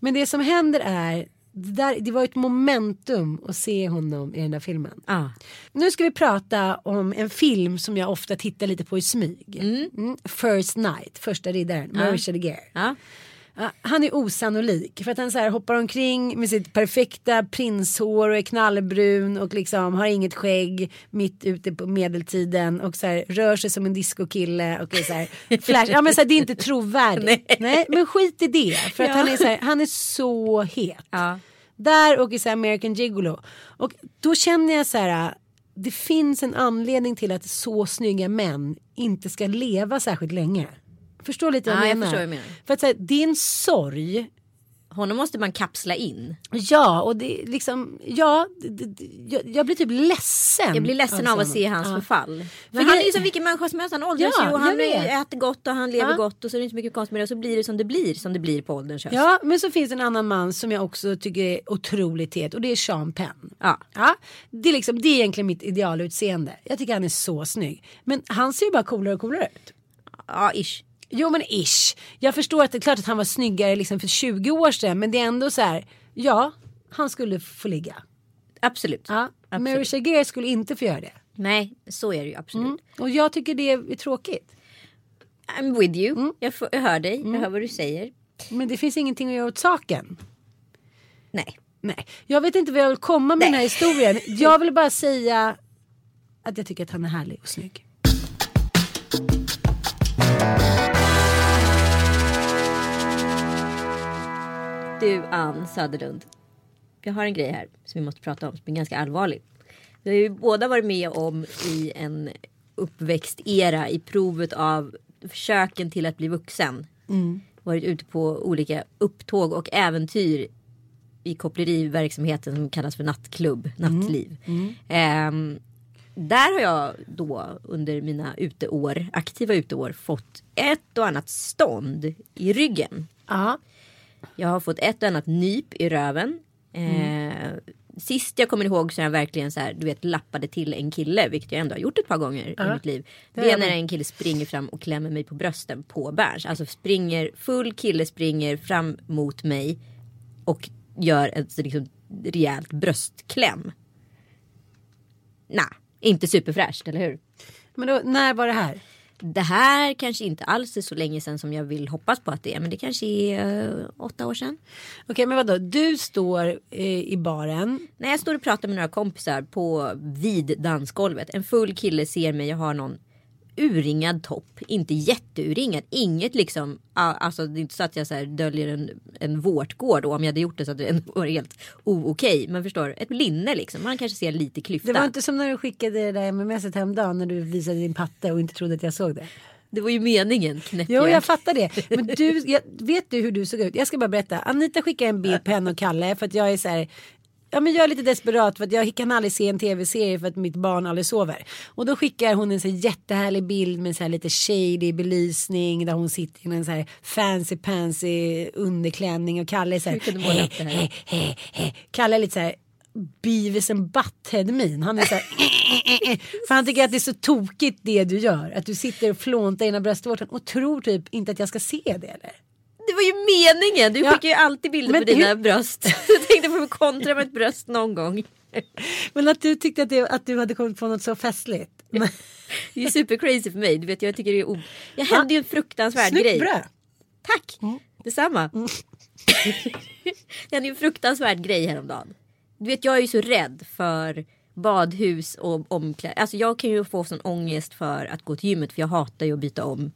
Men det som händer är. Det, där, det var ett momentum att se honom i den där filmen.
Ja.
Nu ska vi prata om en film som jag ofta tittar lite på i smyg. Mm. First Night, första riddaren, med
Ja.
Richard Gere.
Ja.
Han är osannolik för att han så här hoppar omkring med sitt perfekta prinshår och är knallbrun och liksom har inget skägg mitt ute på medeltiden och så här rör sig som en discokille och är så här flash. Ja men så här, det är inte trovärdigt. Nej. men skit i det för att
Ja.
han är så här, han är så het.
Ja.
Där och i så här American Gigolo. Och då känner jag så här. Det finns en anledning till att så snygga män inte ska leva särskilt länge. Förstår lite vad
Ja,
jag
jag
menar.
förstår vad du menar.
För att här, är en sorg.
Honom måste man kapsla in.
Ja, och det är liksom, ja, det, det, jag, jag blir typ ledsen.
Jag blir ledsen av att
sånt.
se hans
Ja.
förfall.
För
Men han
det-
är ju som vilken människa som helst. Han åldras
Ja,
ju och
jag
han äter gott och han lever
Ja.
gott och så är det inte så mycket konstigt med det. Och så blir det som det blir som det blir på ålderns höst.
Ja, men så finns det en annan man som jag också tycker är otroligt het och det är Sean Penn.
Ja.
Ja, det, är liksom, det är egentligen mitt idealutseende. Jag tycker han är så snygg. Men han ser ju bara coolare och coolare ut.
Ja, ish.
Jo men ish. Jag förstår att det är klart att han var snyggare liksom för 20 år sedan. Men det är ändå så här. Ja, han skulle få ligga.
Absolut.
Ja,
Absolut.
Mary Shagere skulle inte få göra det.
Nej, så är det ju absolut.
Mm. Och jag tycker det är tråkigt.
I'm with you.
Mm.
Jag, får, jag hör dig. Jag hör vad du säger.
Men det finns ingenting att göra åt saken.
Nej.
Nej, jag vet inte vad jag vill komma med den här historien. Jag vill bara säga att jag tycker att han är härlig och snygg.
Du Ann Söderlund. Jag har en grej här som vi måste prata om som är ganska allvarlig. Vi har ju båda varit med om i en uppväxtera i provet av försöken till att bli vuxen. Varit ute på olika upptåg och äventyr i koppleriverksamheten som kallas för nattklubb, nattliv. Ehm, där har jag då under mina uteår, aktiva uteår fått ett och annat stånd i ryggen.
Ja,
Jag har fått ett och annat nyp i röven. Eh, sist jag kommer ihåg så jag verkligen så här, du vet lappade till en kille, vilket jag ändå har gjort ett par gånger i mitt liv. Det är när en kille springer fram och klämmer mig på brösten på Berns. Alltså springer, full kille springer fram mot mig och gör ett liksom, rejält bröstkläm. Nej, inte superfräscht, eller hur?
Men då, när var det här?
Det här kanske inte alls är så länge sedan som jag vill hoppas på att det är. Men det kanske är uh, åtta år sedan.
Okej men vadå, du står eh, i baren.
När jag står och pratar med några kompisar på vid dansgolvet. En full kille ser mig, jag har någon urringad topp. Inte jätteuringad. Inget liksom. Alltså det är inte så att jag så döljer en, en vårtgård. Och om jag hade gjort det så hade det var helt okej. Men förstår Ett linne liksom. Man kanske ser lite klyfta.
Det var inte som när du skickade det där mmset häromdagen. När du visade din patte och inte trodde att jag såg det.
Det var ju meningen knäpp
Jo jag fattar det. Men du, jag, vet du hur du såg ut? Jag ska bara berätta. Anita skickade en bild på henne och Kalle för att jag är så här ja, men jag är lite desperat för att jag kan aldrig se en tv-serie för att mitt barn aldrig sover. Och då skickar hon en så jättehärlig bild med så här lite shady belysning där hon sitter i en så här fancy pansy underklänning och Kalle är så här. He, he, he, he. Kalle är lite så här Beavis and Butthead min. Han är så här, för han tycker att det är så tokigt det du gör. Att du sitter och flåntar dina bröstvårtan och tror typ inte att jag ska se det eller?
Det var ju meningen. Du ja. skickar ju alltid bilder men på dina hur... bröst. Tänkte få kontra med ett bröst någon gång.
Men att du tyckte att, det, att du hade kommit på något så fästligt.
det är super crazy för mig. Du vet, jag tycker det är o... Jag hände ju en fruktansvärd Snyggt grej.
Bröd.
Tack. Mm. Detsamma. Mm. det hände ju en fruktansvärd grej häromdagen. Du vet jag är ju så rädd för badhus och omkläder. Alltså jag kan ju få sån ångest för att gå till gymmet för jag hatar ju att byta om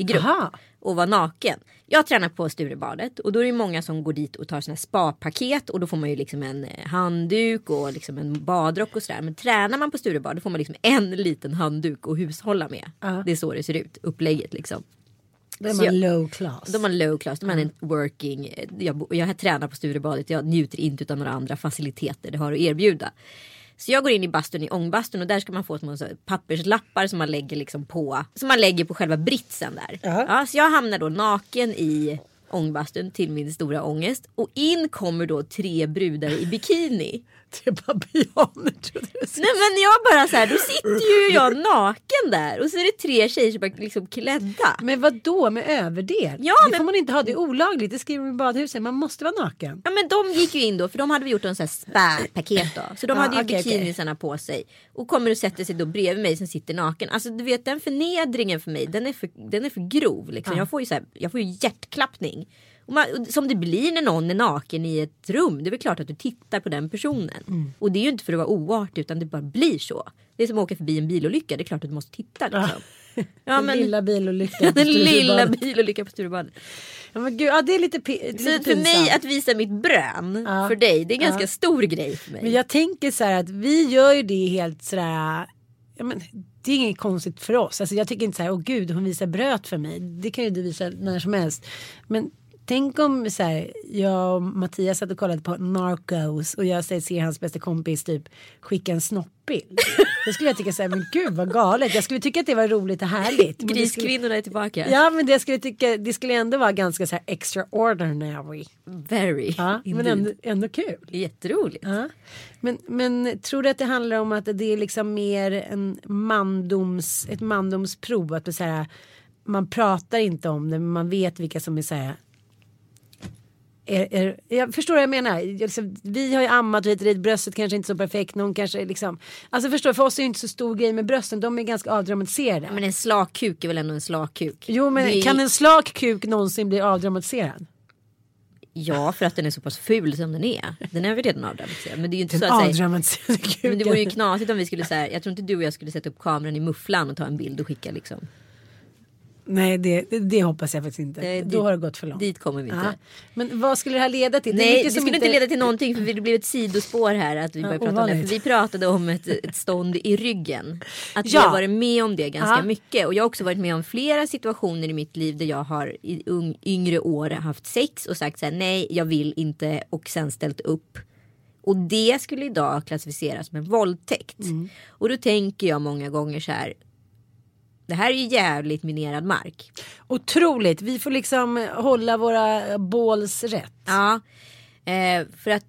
i grupp. Aha. Och vara naken. Jag tränar på Sturebadet och då är det många som går dit och tar såna spa-paket och då får man ju liksom en eh, handduk och liksom en badrock och sådär. Men tränar man på Sturebad då får man liksom en liten handduk att hushålla med. Uh. Det är så det ser ut, upplägget liksom.
Då är man jag, low class.
Då är man low class, då är man working. Jag, jag tränar på Sturebadet, jag njuter inte av några andra faciliteter det har att erbjuda. Så jag går in i bastun i ångbastun och där ska man få små papperslappar som man lägger liksom på. Som man lägger på själva britsen där. Ja, så jag hamnar då naken i ångbastun till min stora ångest. Och in kommer då tre brudar i bikini.
Tre babianer trodde du
Nej men jag bara så här, då sitter ju jag naken där och så är det tre tjejer som är liksom klädda.
Men vad då med överdel? Ja, det men... får man inte ha, det är olagligt, det skriver de i badhuset, man måste vara naken.
Ja men de gick ju in då för de hade gjort en sån här spa-paket då. Så de hade ju okay, bikinisarna okay. på sig. Och kommer och sätter sig då bredvid mig som sitter naken. Alltså du vet den förnedringen för mig den är för, den är för grov. Liksom. Ja. Jag, får ju så här, jag får ju hjärtklappning. Man, som det blir när någon är naken i ett rum. Det är väl klart att du tittar på den personen. Mm. Och det är ju inte för att vara oartig utan det bara blir så. Det är som att åka förbi en bilolycka. Det är klart att du måste titta. Liksom.
Ja, den men, lilla bilolyckan
Den lilla bilolyckan på Sturebadet.
Ja, men gud, ja, det är lite,
lite Så för mig att visa mitt brön ja. för dig det är en ganska stor grej för mig.
Men jag tänker så här att vi gör ju det helt sådär. Ja, men, det är inget konstigt för oss. Alltså, jag tycker inte så här, åh gud hon visar bröt för mig. Det kan ju du visa när som helst. Men Tänk om så här, jag och Mattias satt och kollade på Narcos och jag ser hans bästa kompis typ skicka en snoppbild. Då skulle jag tycka så här, men gud vad galet. Jag skulle tycka att det var roligt och härligt.
Griskvinnorna är tillbaka.
Ja men det skulle tycka, det skulle ändå vara ganska så här extraordinary.
Very.
Ja, men ändå, ändå kul.
Jätteroligt.
Ja. Men, men tror du att det handlar om att det är liksom mer en mandoms, ett mandomsprov? Att så här, man pratar inte om det men man vet vilka som är så här är, är, jag förstår vad jag menar. Liksom, vi har ju ammat hit och dit, bröstet kanske inte så perfekt. Någon kanske liksom, alltså förstår, för oss är det inte så stor grej med brösten. De är ganska avdramatiserade.
Men en slak kuk är väl ändå en slak kuk?
Jo men är... kan en slak kuk någonsin bli avdramatiserad?
Ja, för att den är så pass ful som den är. Den är väl redan avdramatiserad. Men det är ju inte
den
så att säga, Men det vore ju knasigt om vi skulle säga, jag tror inte du och jag skulle sätta upp kameran i mufflan och ta en bild och skicka liksom.
Nej det, det, hoppas jag faktiskt inte. Det, Då har det gått för långt.
Dit kommer vi inte. Ja.
Men vad skulle det här leda till?
Nej det, skulle inte... leda till någonting för det blev ett sidospår här. Att vi, ja, prata om det. För vi pratade om ett, ett stånd i ryggen. Att ja. vi har varit med om det ganska ja. mycket. Och jag har också varit med om flera situationer i mitt liv där jag har i yngre år haft sex och sagt så här, nej jag vill inte och sen ställt upp. Och det skulle idag klassificeras som en våldtäkt. Mm. Och då tänker jag många gånger så här det här är ju jävligt minerad mark.
Otroligt. Vi får liksom hålla våra balls rätt.
Ja. Eh, för att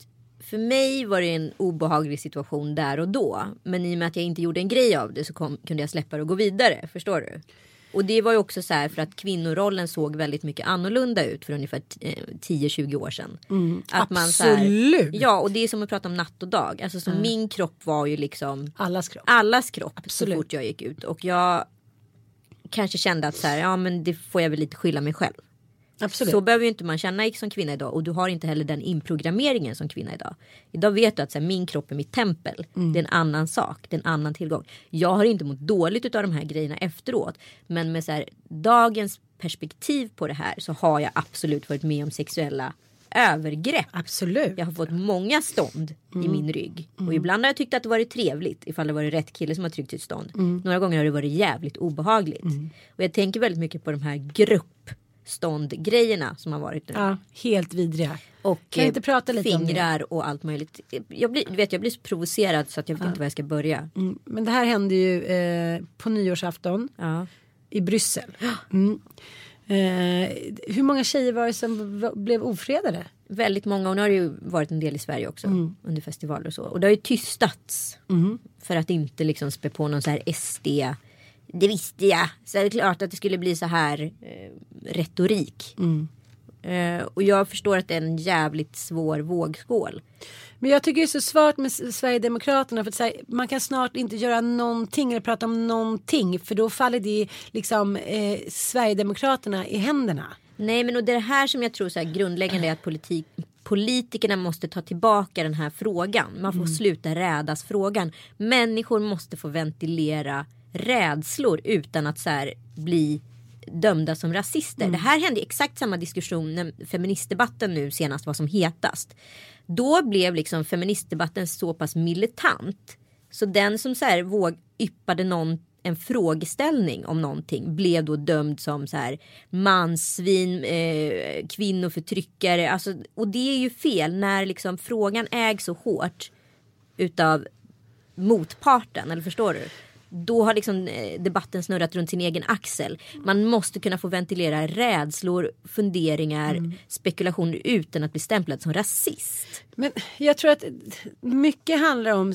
för mig var det en obehaglig situation där och då. Men i och med att jag inte gjorde en grej av det så kom, kunde jag släppa det och gå vidare. Förstår du? Och det var ju också så här för att kvinnorollen såg väldigt mycket annorlunda ut för ungefär eh, 10-20 år sedan. att man så här-
absolut.
ja och det är som att prata om natt och dag. Alltså så min kropp var ju liksom
Allas kropp.
allas kropp
Absolut.
så fort jag gick ut. Och jag kanske kände att så här, ja men det får jag väl lite skylla mig själv.
Absolut.
Så behöver ju inte man känna som kvinna idag och du har inte heller den inprogrammeringen som kvinna idag. Idag vet du att så här, min kropp är mitt tempel.
Mm.
Det är en annan sak, det är en annan tillgång. Jag har inte mått dåligt av de här grejerna efteråt. Men med så här, dagens perspektiv på det här så har jag absolut varit med om sexuella övergrepp.
Absolut.
Jag har fått många stånd i
Mm.
min rygg. Och ibland har jag tyckt att det varit trevligt ifall det varit rätt kille som har tryckt ett stånd.
Mm.
Några gånger har det varit jävligt obehagligt. Och jag tänker väldigt mycket på de här gruppståndgrejerna som har varit nu.
Ja, helt vidriga.
Och
Kan
eh,
inte prata lite om det?
fingrar och allt möjligt. Jag blir, vet, jag blir så provocerad så att jag vet inte var jag ska börja.
Mm. Men det här hände ju eh, på nyårsafton
Ja.
i Bryssel. Mm. Eh, hur många tjejer var det som blev ofredade?
Väldigt många och nu har det ju varit en del i Sverige också
Mm.
under festivaler och så. Och det har ju tystats. För att inte liksom spä på någon så här SD. Det visste jag. Så är det klart att det skulle bli så här eh, retorik.
Mm.
Eh, och jag förstår att det är en jävligt svår vågskål.
Men jag tycker det är så svårt med Sverigedemokraterna för att säga, man kan snart inte göra någonting eller prata om någonting för då faller det liksom eh, Sverigedemokraterna i händerna.
Nej men och det är det här som jag tror så här grundläggande är att politik, politikerna måste ta tillbaka den här frågan. Man får sluta rädas frågan. Människor måste få ventilera rädslor utan att så här bli dömda som rasister. Det här hände i exakt samma diskussion när feministdebatten nu senast var som hetast. Då blev liksom feministdebatten så pass militant så den som så här våg yppade någon en frågeställning om någonting blev då dömd som så här mansvin, eh, kvinnoförtryckare. Alltså, och det är ju fel när liksom frågan ägs så hårt utav motparten, eller förstår du? Då har liksom eh, debatten snurrat runt sin egen axel. Man måste kunna få ventilera rädslor, funderingar, spekulationer utan att bli stämplad som rasist.
Men jag tror att mycket handlar om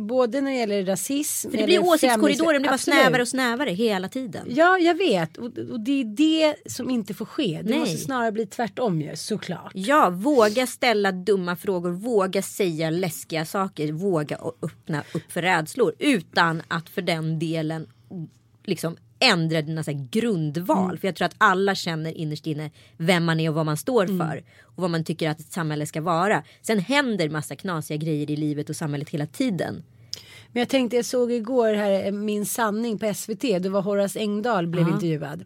både när det gäller rasism.
För det blir åsiktskorridoren, blir bara snävare och snävare hela tiden.
Ja, jag vet. Och, och det är det som inte får ske. Det
Nej.
måste snarare bli tvärtom ju, såklart.
Ja, våga ställa dumma frågor, våga säga läskiga saker, våga öppna upp för rädslor utan att för den delen liksom ändra dina så grundval. För jag tror att alla känner innerst inne vem man är och vad man står för och vad man tycker att ett samhälle ska vara. Sen händer massa knasiga grejer i livet och samhället hela tiden.
Men jag tänkte, jag såg igår här eh, Min sanning på SVT. Då var Horace Engdahl blev intervjuad.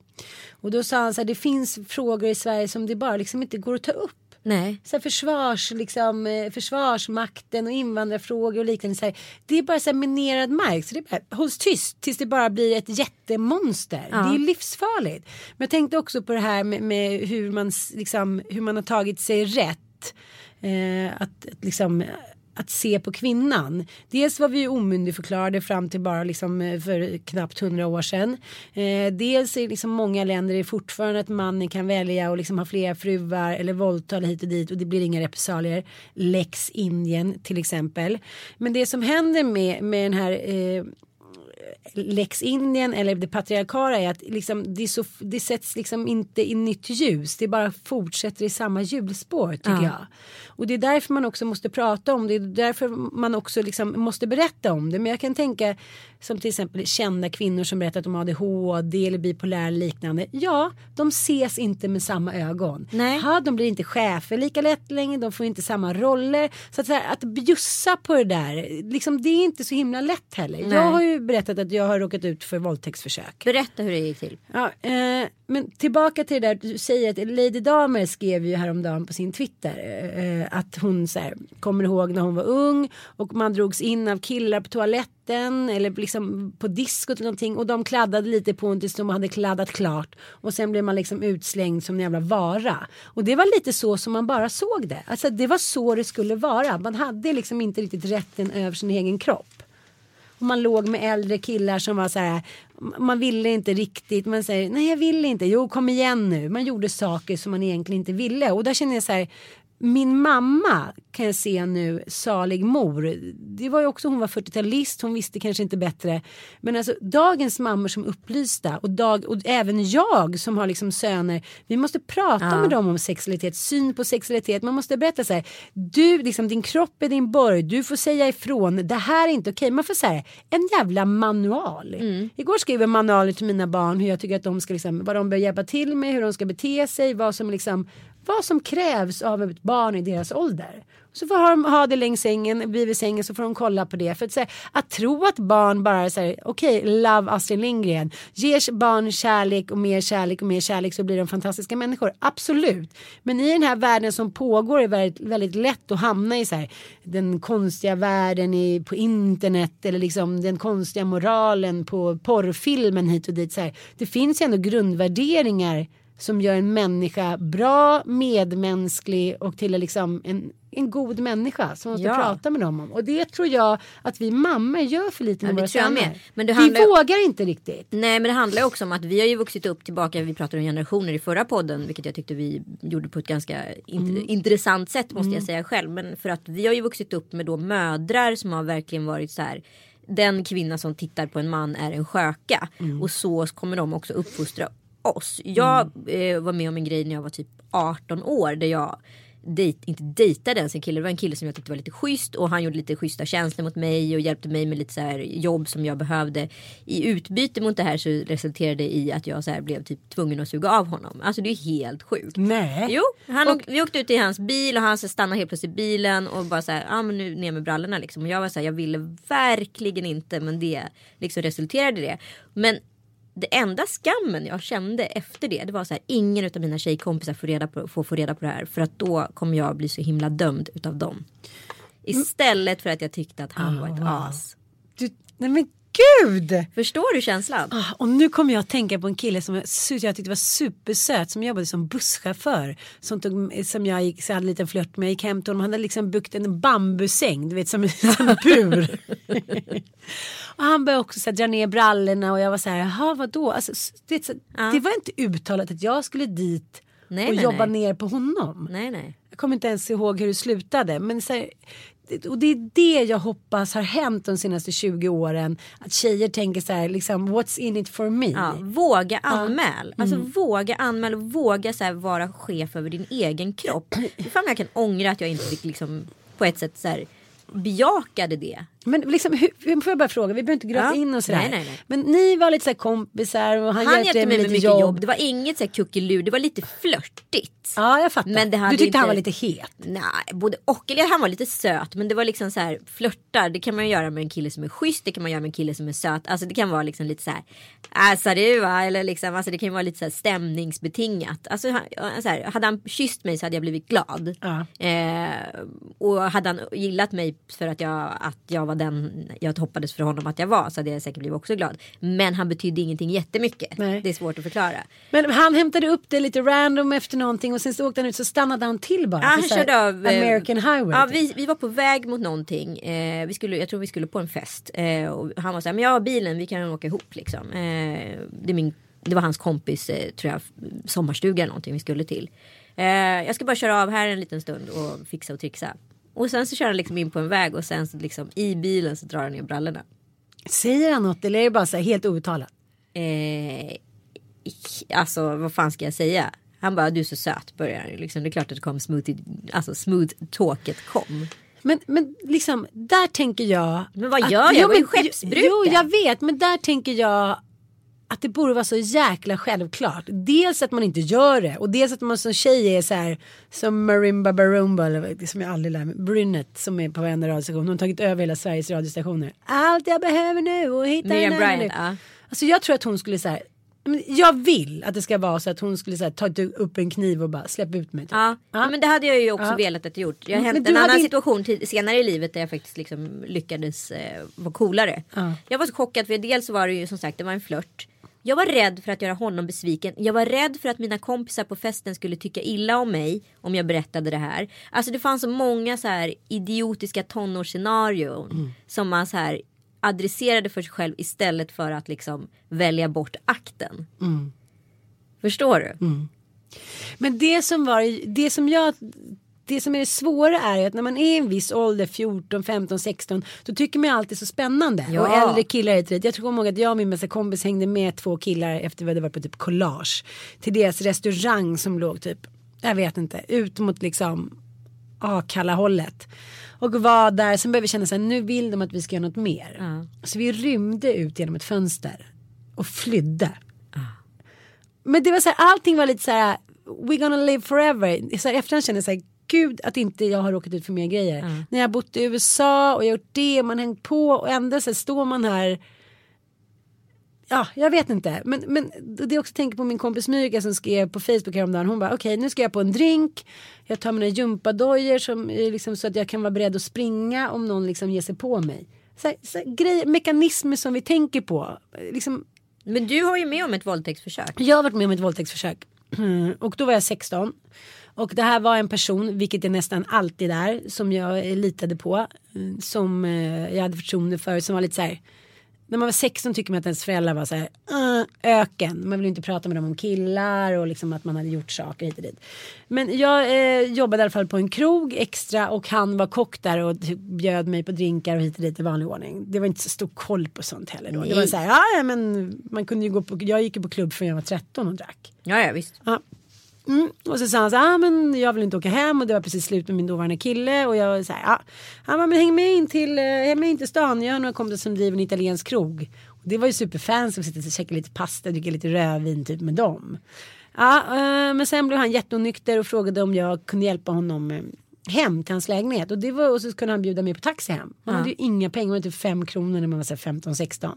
Och då sa han så här, det finns frågor i Sverige som det bara liksom inte går att ta upp.
Nej.
Så här försvars, liksom, eh, försvarsmakten och invandrarfrågor och liknande. Så här, det är bara så här minerad mark. Så det är bara, hålls tyst tills det bara blir ett jättemonster. Det är livsfarligt. Men jag tänkte också på det här med, med hur, man, liksom, hur man har tagit sig rätt. Eh, att, att liksom att se på kvinnan. Dels var vi ju omyndigförklarade fram till bara liksom eh, för knappt hundra år sedan. Eh, dels är liksom många länder är fortfarande att mannen kan välja och liksom ha flera fruar eller våldta hit och dit och det blir inga repressalier. Lex Indien till exempel. Men det som händer med, med den här eh, Lex Indien eller det patriarkala är att liksom, det, så, det sätts liksom inte i nytt ljus. Det bara fortsätter i samma hjulspår tycker jag. Och det är därför man också måste prata om det. Det är därför man också liksom måste berätta om det. Men jag kan tänka som till exempel kända kvinnor som berättat om ADHD eller bipolär eller liknande. Ja, de ses inte med samma ögon.
Nej.
Ja, de blir inte chefer lika lätt längre. De får inte samma roller. Så att, så här, att bjussa på det där, liksom, det är inte så himla lätt heller.
Nej.
Jag har ju berättat att jag har råkat ut för våldtäktsförsök.
Berätta hur det gick till.
Ja, eh, men tillbaka till det där du säger att Lady Damer skrev ju häromdagen på sin Twitter eh, att hon så här, kommer ihåg när hon var ung och man drogs in av killar på toaletten eller liksom på diskot eller någonting och de kladdade lite på en tills de hade kladdat klart och sen blev man liksom utslängd som en jävla vara. Och det var lite så som man bara såg det. Alltså det var så det skulle vara. Man hade liksom inte riktigt rätten över sin egen kropp. Och man låg med äldre killar som var så här man ville inte riktigt. Man säger nej jag vill inte. Jo kom igen nu. Man gjorde saker som man egentligen inte ville. Och där känner jag så här. Min mamma kan jag se nu, salig mor. Det var ju också, hon var 40-talist, hon visste kanske inte bättre. Men alltså dagens mammor som upplysta och, dag, och även jag som har liksom söner. Vi måste prata
Ja.
med dem om sexualitet, syn på sexualitet. Man måste berätta så här. Du, liksom din kropp är din borg. Du får säga ifrån. Det här är inte okej. Man får säga en jävla manual. Igår skrev jag manualer till mina barn hur jag tycker att de ska liksom, vad de bör hjälpa till med, hur de ska bete sig, vad som liksom vad som krävs av ett barn i deras ålder. Så får de ha det längs sängen, bredvid sängen så får de kolla på det. För att, så här, att tro att barn bara säger okej, love Astrid Lindgren. Ger barn kärlek och mer kärlek och mer kärlek så blir de fantastiska människor. Absolut. Men i den här världen som pågår är det väldigt, väldigt lätt att hamna i så här, den konstiga världen i, på internet eller liksom den konstiga moralen på porrfilmen hit och dit. Så här. Det finns ju ändå grundvärderingar som gör en människa bra, medmänsklig och till liksom en, en god människa som man måste
Ja.
prata med dem om. Och det tror jag att vi mammor gör för lite
Ja,
med
det
våra söner.
Men det
vi
handlar ju-
vågar inte riktigt.
Nej men det handlar också om att vi har ju vuxit upp tillbaka, vi pratade om generationer i förra podden vilket jag tyckte vi gjorde på ett ganska int- intressant sätt måste jag säga själv. Men för att vi har ju vuxit upp med då mödrar som har verkligen varit så här den kvinna som tittar på en man är en sköka och så kommer de också uppfostra oss. Jag eh, var med om en grej när jag var typ 18 år där jag dejt, inte dejtade ens en kille. Det var en kille som jag tyckte var lite schysst och han gjorde lite schyssta tjänster mot mig och hjälpte mig med lite så jobb som jag behövde. I utbyte mot det här så resulterade det i att jag så blev typ tvungen att suga av honom. Alltså det är helt sjukt.
Nej.
Jo, han åk, vi åkte ut i hans bil och han så stannade helt plötsligt i bilen och bara så här, ah, men nu ner med brallorna liksom. Och jag var så här, jag ville verkligen inte men det liksom resulterade i det. Men det enda skammen jag kände efter det, det var så här, ingen av mina tjejkompisar får, reda på, får få reda på det här. För att då kommer jag bli så himla dömd utav dem. Istället för att jag tyckte att han var ett as.
Du, nej men gud!
Förstår du känslan?
Ah, Och nu kommer jag att tänka på en kille som jag, tyckte var supersöt som jobbade som busschaufför. Som, tog, som jag gick, så hade en liten flört med. Jag gick hem till honom. Han hade liksom byggt en bambusäng. Du vet som, som en bur. och han började också så här, dra ner brallorna. Och jag var så här. Jaha vadå? Alltså, det, så, det var inte uttalat att jag skulle dit
Nej,
och
nej,
jobba
nej.
ner på honom.
Nej nej.
Jag kommer inte ens ihåg hur det slutade. Men så här, och det är det jag hoppas har hänt de senaste 20 åren. Att tjejer tänker så här, liksom, what's in it for me?
Ja, våga anmäl. Alltså
Mm.
våga anmäl och våga så här, vara chef över din egen kropp. Ifall jag kan ångra att jag inte fick liksom på ett sätt så här, bejakade det.
Men liksom, hur, får jag bara fråga, vi behöver inte gråta
Ja.
in och sådär.
Nej, nej, nej.
Men ni var lite så kompisar och han,
Han
hjälpte
hjälpte mig med
lite
mycket
jobb.
jobb. Det var inget så här kuckelur, det var lite flörtigt.
Ja jag fattar.
Men det hade
du tyckte
inte-
han var lite het.
Nej, både och. Eller han var lite söt. Men det var liksom så här flörtar. Det kan man göra med en kille som är schysst. Det kan man göra med en kille som är söt. Alltså det kan vara liksom lite så här. Alltså du va? Eller liksom. Alltså det kan ju vara lite så här stämningsbetingat. Alltså han- så här, hade han kysst mig så hade jag blivit glad.
Ja.
Eh, och hade han gillat mig för att jag, att jag var den jag hoppades för honom att jag var. Så hade jag säkert blivit också glad. Men han betydde ingenting jättemycket.
Nej.
Det är svårt att förklara.
Men han hämtade upp det lite random efter någonting och sen så åkte han ut så stannade han till bara.
Ja, han körde av eh,
American Highway.
Ja,
typ.
vi, vi var på väg mot någonting. Eh, vi skulle, jag tror vi skulle på en fest. Eh, och han var så här, men jag har bilen, vi kan åka ihop liksom. Eh, det, är min, det var hans kompis, eh, tror jag, sommarstuga eller någonting vi skulle till. Eh, jag ska bara köra av här en liten stund och fixa och trixa. Och sen så kör han liksom in på en väg och sen så liksom i bilen så drar han ner brallorna.
Säger han något eller är det bara så här helt outtalat?
Eh, alltså vad fan ska jag säga? Han bara du är så söt börjar liksom. Det är klart att det kom smooth, alltså smooth talket kom.
Men, men liksom där tänker jag.
Men vad
att-
gör jag?
Jo,
Jag
men-
skeppsbruten.
Jo jag vet men där tänker jag att det borde vara så jäkla självklart. Dels att man inte gör det och dels att man som tjej är så här som Marimba Barumba eller som jag aldrig lär mig. Brynette som är på varenda radiostation. Hon har tagit över hela Sveriges radiostationer. Allt jag behöver nu och hitta annan
Bryant,
nu.
ja.
Alltså jag tror att hon skulle säga jag vill att det ska vara så att hon skulle så här, ta upp en kniv och bara släppa ut mig. typ.
Ja, men det hade jag ju också
Ja.
velat att gjort. Jag
du
en
hade
annan
in-
situation senare i livet där jag faktiskt liksom lyckades eh, vara coolare.
Ja.
Jag var så chockad för dels så var det ju som sagt det var en flört. Jag var rädd för att göra honom besviken. Jag var rädd för att mina kompisar på festen skulle tycka illa om mig om jag berättade det här. Alltså det fanns så många så här idiotiska tonårsscenarion som man så här adressera det för sig själv istället för att liksom välja bort akten.
Mm.
Förstår du?
Men det som var, det som jag det som är det svåra är att när man är i en viss ålder, 14, 15, 16, då tycker man alltid så spännande.
Ja.
Och äldre killar och dit. Jag tror ihåg att jag och min bästa kompis hängde med två killar efter vi hade varit på typ collage. Till deras restaurang som låg typ, jag vet inte, ut mot liksom Akalla hållet. Och var där, sen började vi känna så här, nu vill de att vi ska göra något mer. Så vi rymde ut genom ett fönster. Och flydde. Men det var så här, allting var lite så här, we gonna live forever. Så här, efterhand kände jag så här, gud att inte jag har råkat ut för mer grejer. När jag har bott i USA och gjort det, man hängt på och ändå så står man här. Ja, jag vet inte. Men, men det är också tänker på min kompis Myrka som skrev på Facebook häromdagen. Hon bara okej nu ska jag på en drink. Jag tar mina gympadojor som liksom så att jag kan vara beredd att springa om någon liksom ger sig på mig. Så här, så här, grejer, mekanismer som vi tänker på. Liksom,
Men du har ju med om ett våldtäktsförsök.
jag har varit med om ett våldtäktsförsök. Mm, Och då var jag 16. Och det här var en person, vilket är nästan alltid är, som jag eh, litade på. mm, Som eh, jag hade förtroende för. Som var lite så här. När man var 16 tycker man att ens föräldrar var så här. "Uh, öken. Man vill inte prata med dem om killar och liksom att man hade gjort saker hit och dit. Men jag eh, jobbade i alla fall på en krog extra och han var kock där och typ bjöd mig på drinkar och hit och dit i vanlig ordning. Det var inte så stor koll på sånt heller då. Det var så här, ja, men man kunde ju gå på, jag gick ju på klubb från jag var 13 och drack.
Ja, ja visst.
Ja. Mm. Och så sa han så här, ah, men jag vill inte åka hem och det var precis slut med min dåvarande kille och jag så här, ja. Han bara, men häng med in till, eh, häng med in till stan, jag har några kompisar som driver en italiensk krog. Och det var ju superfans som sitter och käkar lite pasta, dricker lite rödvin typ med dem. Ja, eh, men sen blev han jätteonykter och frågade om jag kunde hjälpa honom eh, hem till hans lägenhet och, det var, och så kunde han bjuda mig på taxi hem. Han hade ju inga pengar, det var typ fem kronor när man var 15-16.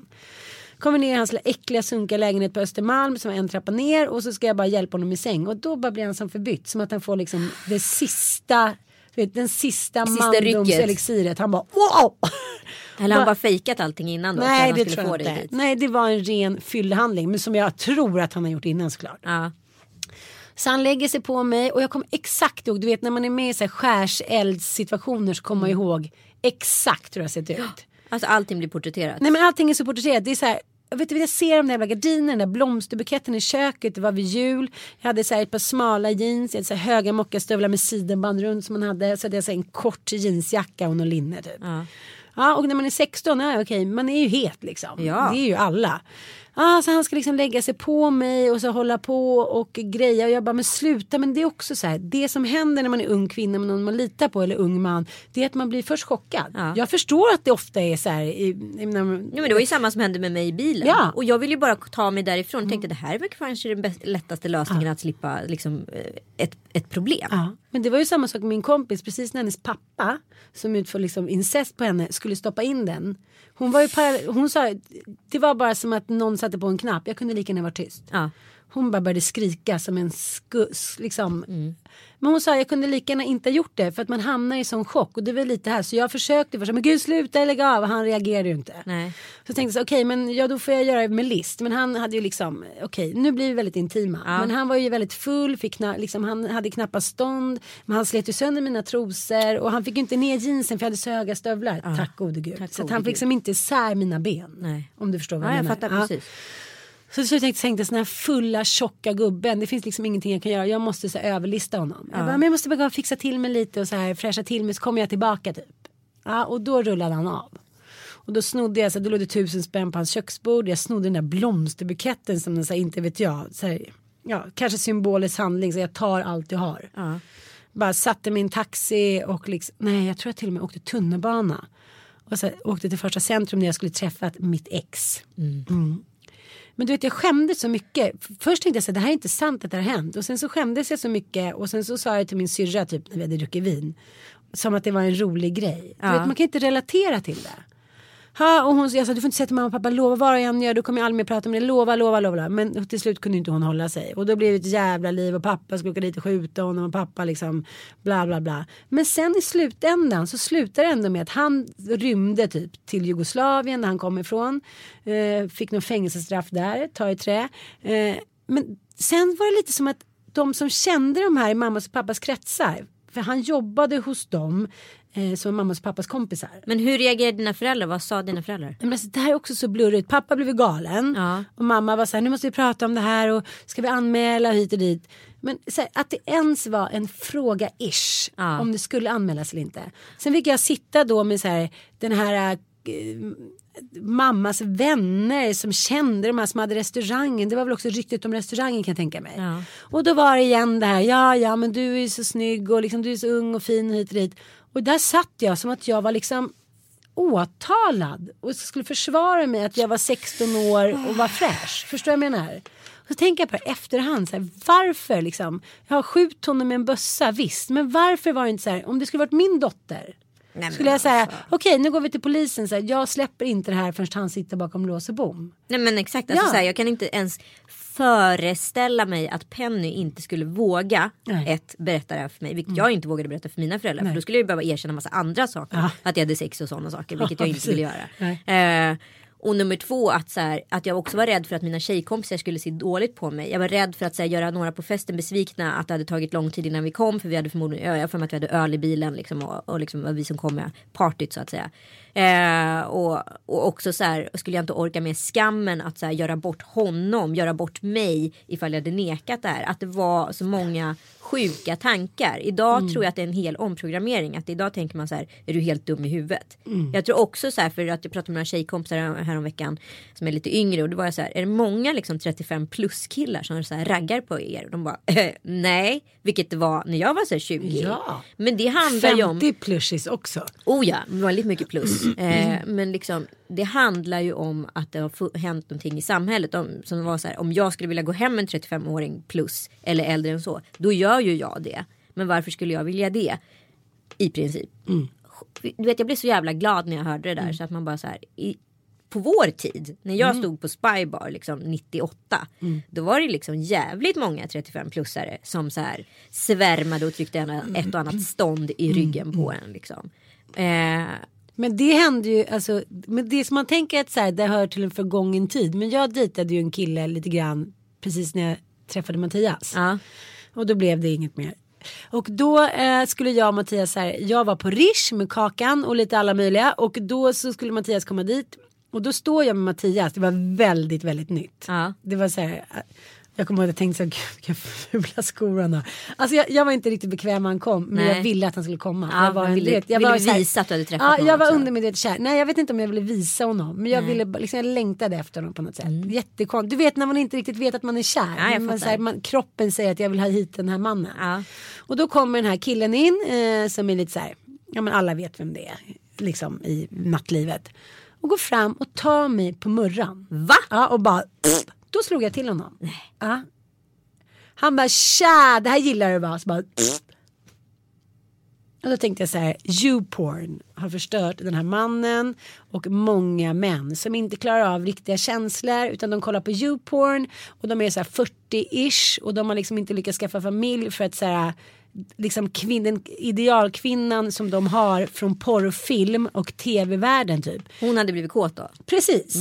Kommer ner i hans äckliga sunkiga lägenhet på Östermalm som var en trappa ner och så ska jag bara hjälpa honom i säng och då bara blir han som förbytt som att han får liksom det sista vet, den sista,
Sista
mandomselixiret. Han bara wow!
Eller han bara fejkat allting innan då.
Nej det tror jag inte.
dit.
Nej det var en ren fyllhandling men som jag tror att han har gjort innan såklart.
Ja.
Så han lägger sig på mig och jag kommer exakt ihåg, du vet när man är med i så här skärseldssituationer så kommer man ihåg exakt hur det har sett ut.
Alltså allting blir porträtterat.
Nej men allting är så porträtterat. Det är så här, jag, vet, jag ser de där jävla gardinerna, den där blomsterbuketten i köket, det var vid jul. Jag hade så här ett par smala jeans, jag hade så här höga mockastövlar med sidenband runt som man hade. Så hade jag så här en kort jeansjacka och någon linne typ.
Ja.
Ja och när man är 16, ja okej man är ju het liksom.
Ja.
Det är ju alla. Ja, så han ska liksom lägga sig på mig och så hålla på och greja och jag bara men sluta men det är också så här det som händer när man är ung kvinna med någon man litar på eller ung man det är att man blir först chockad.
Ja.
Jag förstår att det ofta är så här. I, i, när man,
Ja, men det var ju samma som hände med mig i bilen.
Ja.
Och jag ville ju bara ta mig därifrån. Tänkte det här är väl kanske den lättaste lösningen att slippa liksom, eh, ett, ett problem.
Ja, men det var ju samma sak med min kompis precis när hennes pappa som utför liksom incest på henne skulle stoppa in den. Hon var ju par, hon sa det var bara som att någon satte på en knapp. Jag kunde lika gärna vara tyst.
Ja.
Hon bara började skrika som en skus liksom. Men hon sa jag kunde lika gärna inte gjort det för att man hamnar i sån chock och det var lite här så jag försökte först men gud sluta lägga av han reagerade ju inte.
Nej.
Så tänkte jag okej men ja då får jag göra det med list. Men han hade ju liksom okej nu blir vi väldigt intima.
Ja.
Men han var ju väldigt full, fick kna, liksom, han hade knappast stånd. Men han slet ju sönder mina trosor och han fick ju inte ner jeansen för jag hade så höga stövlar. Tack gode gud.
Tack
så
gode
han
Gud.
fick liksom inte isär mina ben.
Nej.
Om du förstår vad
Ja,
jag
jag
menar.
fattar
Ja.
precis.
Så, så jag tänkte, tänkte sån här fulla tjocka gubben. Det finns liksom ingenting jag kan göra. Jag måste så här, överlista honom. Jag, bara, men jag måste bara fixa till mig lite och så här fräscha till mig så kommer jag tillbaka typ. Ja, och då rullade han av. Och då snodde jag, så då låg det tusen spänn på hans köksbord. Jag snodde den där blomsterbuketten som den, så här, inte vet jag. Så här, ja, kanske symbolisk handling så jag tar allt jag har.
Ja.
Bara satte min taxi och liksom, nej jag tror jag till och med åkte tunnelbana. Och så åkte till första centrum där jag skulle träffa mitt ex. Mm. Men du vet jag skämdes så mycket. Först tänkte jag så här, det här är inte sant att det har hänt. Och sen så skämdes jag så mycket. Och sen så sa jag till min syrra typ när vi hade druckit vin. Som att det var en rolig grej. Du
Ja.
vet, man kan inte relatera till det. Ha, och hon, jag sa du får inte säga till mamma och pappa lova vad jag än gör du kommer jag aldrig mer prata om det. Lova, lova, lova. Men till slut kunde inte hon hålla sig. Och då blev det ett jävla liv och pappa skulle åka dit och skjuta honom och pappa liksom bla bla bla. Men sen i slutändan så slutar det ändå med att han rymde typ till Jugoslavien där han kom ifrån. Eh, fick någon fängelsestraff där, ta i trä. Eh, men sen var det lite som att de som kände de här i mammas och pappas kretsar för han jobbade hos dem eh, som mammas och pappas kompisar.
Men hur reagerade dina föräldrar? Vad sa dina föräldrar?
Men alltså, det här är också så blurrigt. Pappa blev galen.
Ja.
Och mamma var så här, nu måste vi prata om det här och ska vi anmäla hit och dit. Men här, att det ens var en fråga ish.
Ja.
Om det skulle anmälas eller inte. Sen fick jag sitta då med så här, den här eh, mammas vänner som kände de här som hade restaurangen. Det var väl också ryktet om restaurangen kan jag tänka mig.
Ja.
Och då var det igen det här, ja ja men du är så snygg och liksom, du är så ung och fin hit och dit. Och där satt jag som att jag var liksom åtalad och skulle försvara mig att jag var 16 år och var fräsch. Förstår du vad jag menar? Och så tänker jag på det efterhand, så här, varför liksom? Jag har skjutit honom med en bössa, visst, men varför var det inte så här, om det skulle varit min dotter
Nej,
skulle jag säga,
alltså.
okej nu går vi till polisen, så här, jag släpper inte det här förrän han sitter bakom lås och bom.
Nej men exakt, alltså,
Ja.
så här, jag kan inte ens föreställa mig att Penny inte skulle våga
Nej. Mm.
ett berätta det här för mig. Vilket jag inte vågade berätta för mina föräldrar. För då skulle jag ju behöva erkänna massa andra saker.
Ja.
Att jag hade sex och sådana saker. Vilket
Ja,
jag inte
precis.
ville göra. Eh, och nummer två att, så här, att jag också var rädd för att mina tjejkompisar skulle se dåligt på mig. Jag var rädd för att så här, göra några på festen besvikna. Att det hade tagit lång tid innan vi kom. För vi hade förmodligen, jag har för mig att vi hade öl i bilen. Liksom, och, och liksom var vi som kom med partyt så att säga. Eh, och, och också så här, skulle jag inte orka med skammen att så här, göra bort honom, göra bort mig ifall jag hade nekat det här. Att det var så många sjuka tankar. Idag
Mm.
tror jag att det är en hel omprogrammering. Att idag tänker man så här, är du helt dum i huvudet?
Mm.
Jag tror också så här, för att jag pratade med några tjejkompisar häromveckan som är lite yngre och det var jag så här, är det många liksom 35 plus killar som så här raggar på er? Och de bara, eh, nej, vilket det var när jag var så här 20.
Ja.
Men det handlar ju om
50 plushies också.
Oh ja, väldigt mycket plus. Eh, men liksom, det handlar ju om att det har hänt någonting i samhället. Om, som var så här, om jag skulle vilja gå hem en 35-åring plus eller äldre än så. Då gör ju jag det. Men varför skulle jag vilja det? I princip. Du vet jag blev så jävla glad när jag hörde det där. Så att man bara så här. I, på vår tid, när jag stod på Spybar liksom 98. Då var det liksom jävligt många 35-plussare som så här svärmade och tryckte en, ett och annat stånd i ryggen på en. Liksom. Eh,
Men det hände ju, alltså, men det som man tänker att så här, det hör till en förgången tid. Men jag dejtade ju en kille lite grann precis när jag träffade Mattias.
ja.
Och då blev det inget mer. Och då eh, skulle jag och Mattias, så här, jag var på Rish med Kakan och lite alla möjliga. Och då så skulle Mattias komma dit. Och då står jag med Mattias, det var väldigt, väldigt nytt.
Ja.
Det var så här, jag kommer ihåg att jag tänkte så här, vilka fula skor han har. Alltså jag, jag var inte riktigt bekväm när han kom, men
Nej.
jag ville att han skulle komma.
Ja,
jag var,
ville-
vet, jag
ville
var så här-
visa att du hade träffat
Ja,
honom
jag var undermedvetet kär. Nej, jag vet inte om jag ville visa honom, men jag ville liksom, jag längtade efter honom på något sätt. Mm. Jättekonstigt. Du vet när man inte riktigt vet att man är kär.
Ja,
man, här, man, kroppen säger att jag vill ha hit den här mannen.
Ja.
Och då kommer den här killen in eh, som är lite så här, ja men alla vet vem det är, liksom i nattlivet. Och går fram och tar mig på murran.
Va?
Ja och bara, pff, då slog jag till honom. Ja. Han bara, tja, det här gillar du va? Så bara. Och då tänkte jag så här, you-porn har förstört den här mannen och många män som inte klarar av riktiga känslor utan de kollar på you-porn och de är så här 40-ish och de har liksom inte lyckats skaffa familj för att så här liksom kvin- den idealkvinnan som de har från porrfilm och tv-världen typ.
Hon hade blivit kåt då?
Precis.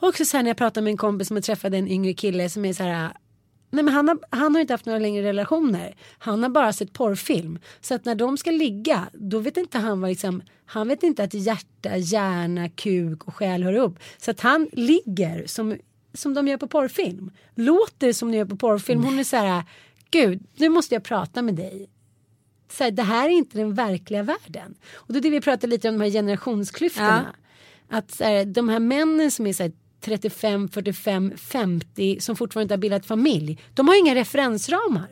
Och också så här när jag pratade med en kompis som träffade en yngre kille som är så här. Nej men han har, han har inte haft några längre relationer. Han har bara sett porrfilm. Så att när de ska ligga då vet inte han vad liksom. Han vet inte att hjärta, hjärna, kuk och själ hör ihop. Så att han ligger som, som de gör på porrfilm. Låter som de gör på porrfilm. Hon är så här. Gud nu måste jag prata med dig så här, det här är inte den verkliga världen. Och det är det vi pratar lite om de här generationsklyftorna. Att så här, de här männen som är så här, 35, 45, 50 som fortfarande inte har bildat familj. De har ju inga referensramar.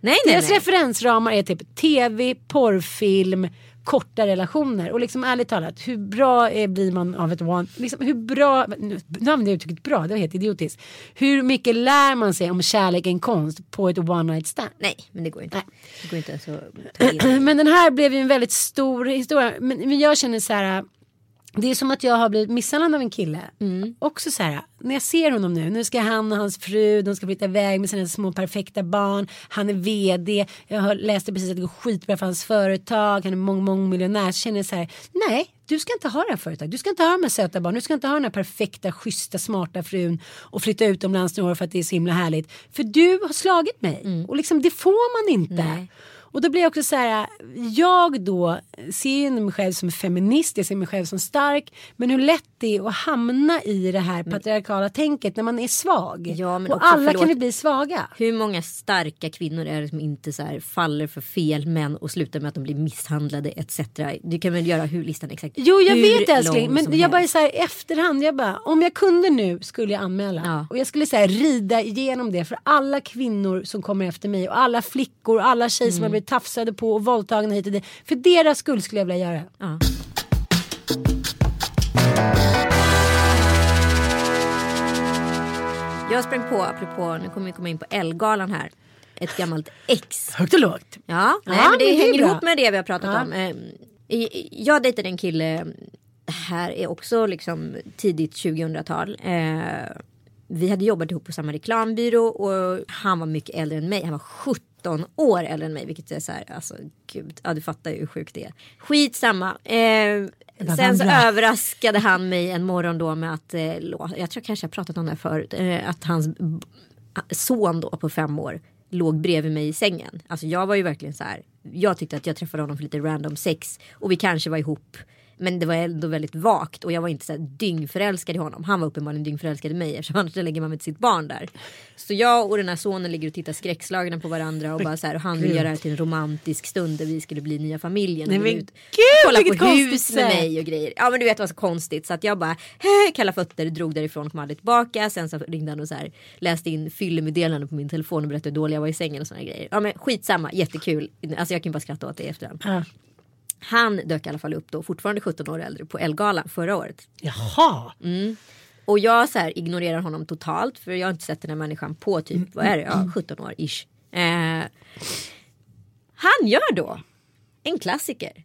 Nej nej
Deras
nej.
referensramar är typ tv, porrfilm, korta relationer. Och liksom ärligt talat, hur bra är, blir man av ett one... Liksom, hur bra... Nu nu använder jag uttrycket bra, det var helt idiotiskt. Hur mycket lär man sig om kärlek är en konst på ett one night stand?
Nej men det går inte.
Nej.
Det går inte ens att ta in.
Men den här blev ju en väldigt stor historia. Men, men jag känner så här. Det är som att jag har blivit misshandlad av en kille. Också så här. När jag ser honom nu. Nu ska han och hans fru. De ska flytta iväg med sina små perfekta barn. Han är vd. Jag har läste precis att det går skitbra för hans företag. Han är mång, mång miljonär. Så känner jag så här. Nej. Du ska inte ha det här företaget. Du ska inte ha de här söta barnen. Du ska inte ha den här perfekta, schyssta, smarta frun. Och flytta utomlands några år för att det är så himla härligt. För du har slagit mig. Och liksom det får man inte.
Nej.
Och då blir jag också så här, jag då ser ju mig själv som feminist, jag ser mig själv som stark. Men hur lätt det är att hamna i det här patriarkala tänket när man är svag.
Ja, men
och
också,
alla
förlåt.
kan vi bli svaga.
Hur många starka kvinnor är det som inte så här faller för fel män och slutar med att de blir misshandlade etc. Du kan väl göra hur listan exakt
Jo jag
hur
vet älskling men
som
jag bara så här efterhand. Jag bara, om jag kunde nu skulle jag anmäla.
Ja.
Och jag skulle så här, rida igenom det för alla kvinnor som kommer efter mig och alla flickor och alla tjejer som
Mm.
har blivit tafsade på och våldtagna hit och dit. För deras skull skulle jag vilja göra det.
Ja. Jag sprang på, apropå, nu kommer vi komma in på Elgalan här. Ett gammalt ex.
Högt och lågt.
Ja, nej,
Ja,
men det
men det är
hänger
bra.
ihop med det vi har pratat
Ja.
om. Eh, i- Jag dejtade en kille, det här är också liksom tidigt 2000-tal. Eh, vi hade jobbat ihop på samma reklambyrå och han var mycket äldre än mig. Han var 17 år äldre än mig. Vilket är så här, alltså gud, ja du fattar ju hur sjukt det är. Skitsamma. Eh, sen så överraskade han mig en morgon då med att, eh, jag tror kanske jag har pratat om det här förut, eh, att hans son då på fem år låg bredvid mig i sängen. Alltså jag var ju verkligen så här. Jag tyckte att jag träffade honom för lite random sex och vi kanske var ihop. Men det var ändå väldigt vagt och jag var inte så här dyngförälskad i honom. Han var uppenbarligen dyngförälskad i mig eftersom annars lägger man med sitt barn där. Så jag och den här sonen ligger och tittar skräckslagna på varandra och bara så här och han vill göra det här till en romantisk stund där vi skulle bli nya familjen.
Nej, men
ut-
gud,
kolla på hus med mig och grejer. Ja men du vet vad så konstigt så att jag bara kalla fötter drog därifrån kom aldrig tillbaka. Sen så ringde han och så här läste in fyllemeddelanden på min telefon och berättade hur dålig jag var i sängen och såna grejer. Ja men skitsamma, jättekul. Alltså jag kan bara skratta åt det i efterhand. Han dök i alla fall upp då, fortfarande 17 år äldre, på Elgalan förra året.
Jaha.
Och jag så här ignorerar honom totalt för jag har inte sett den här människan på typ, vad är det, ja, 17 år ish. Eh, han gör då en klassiker.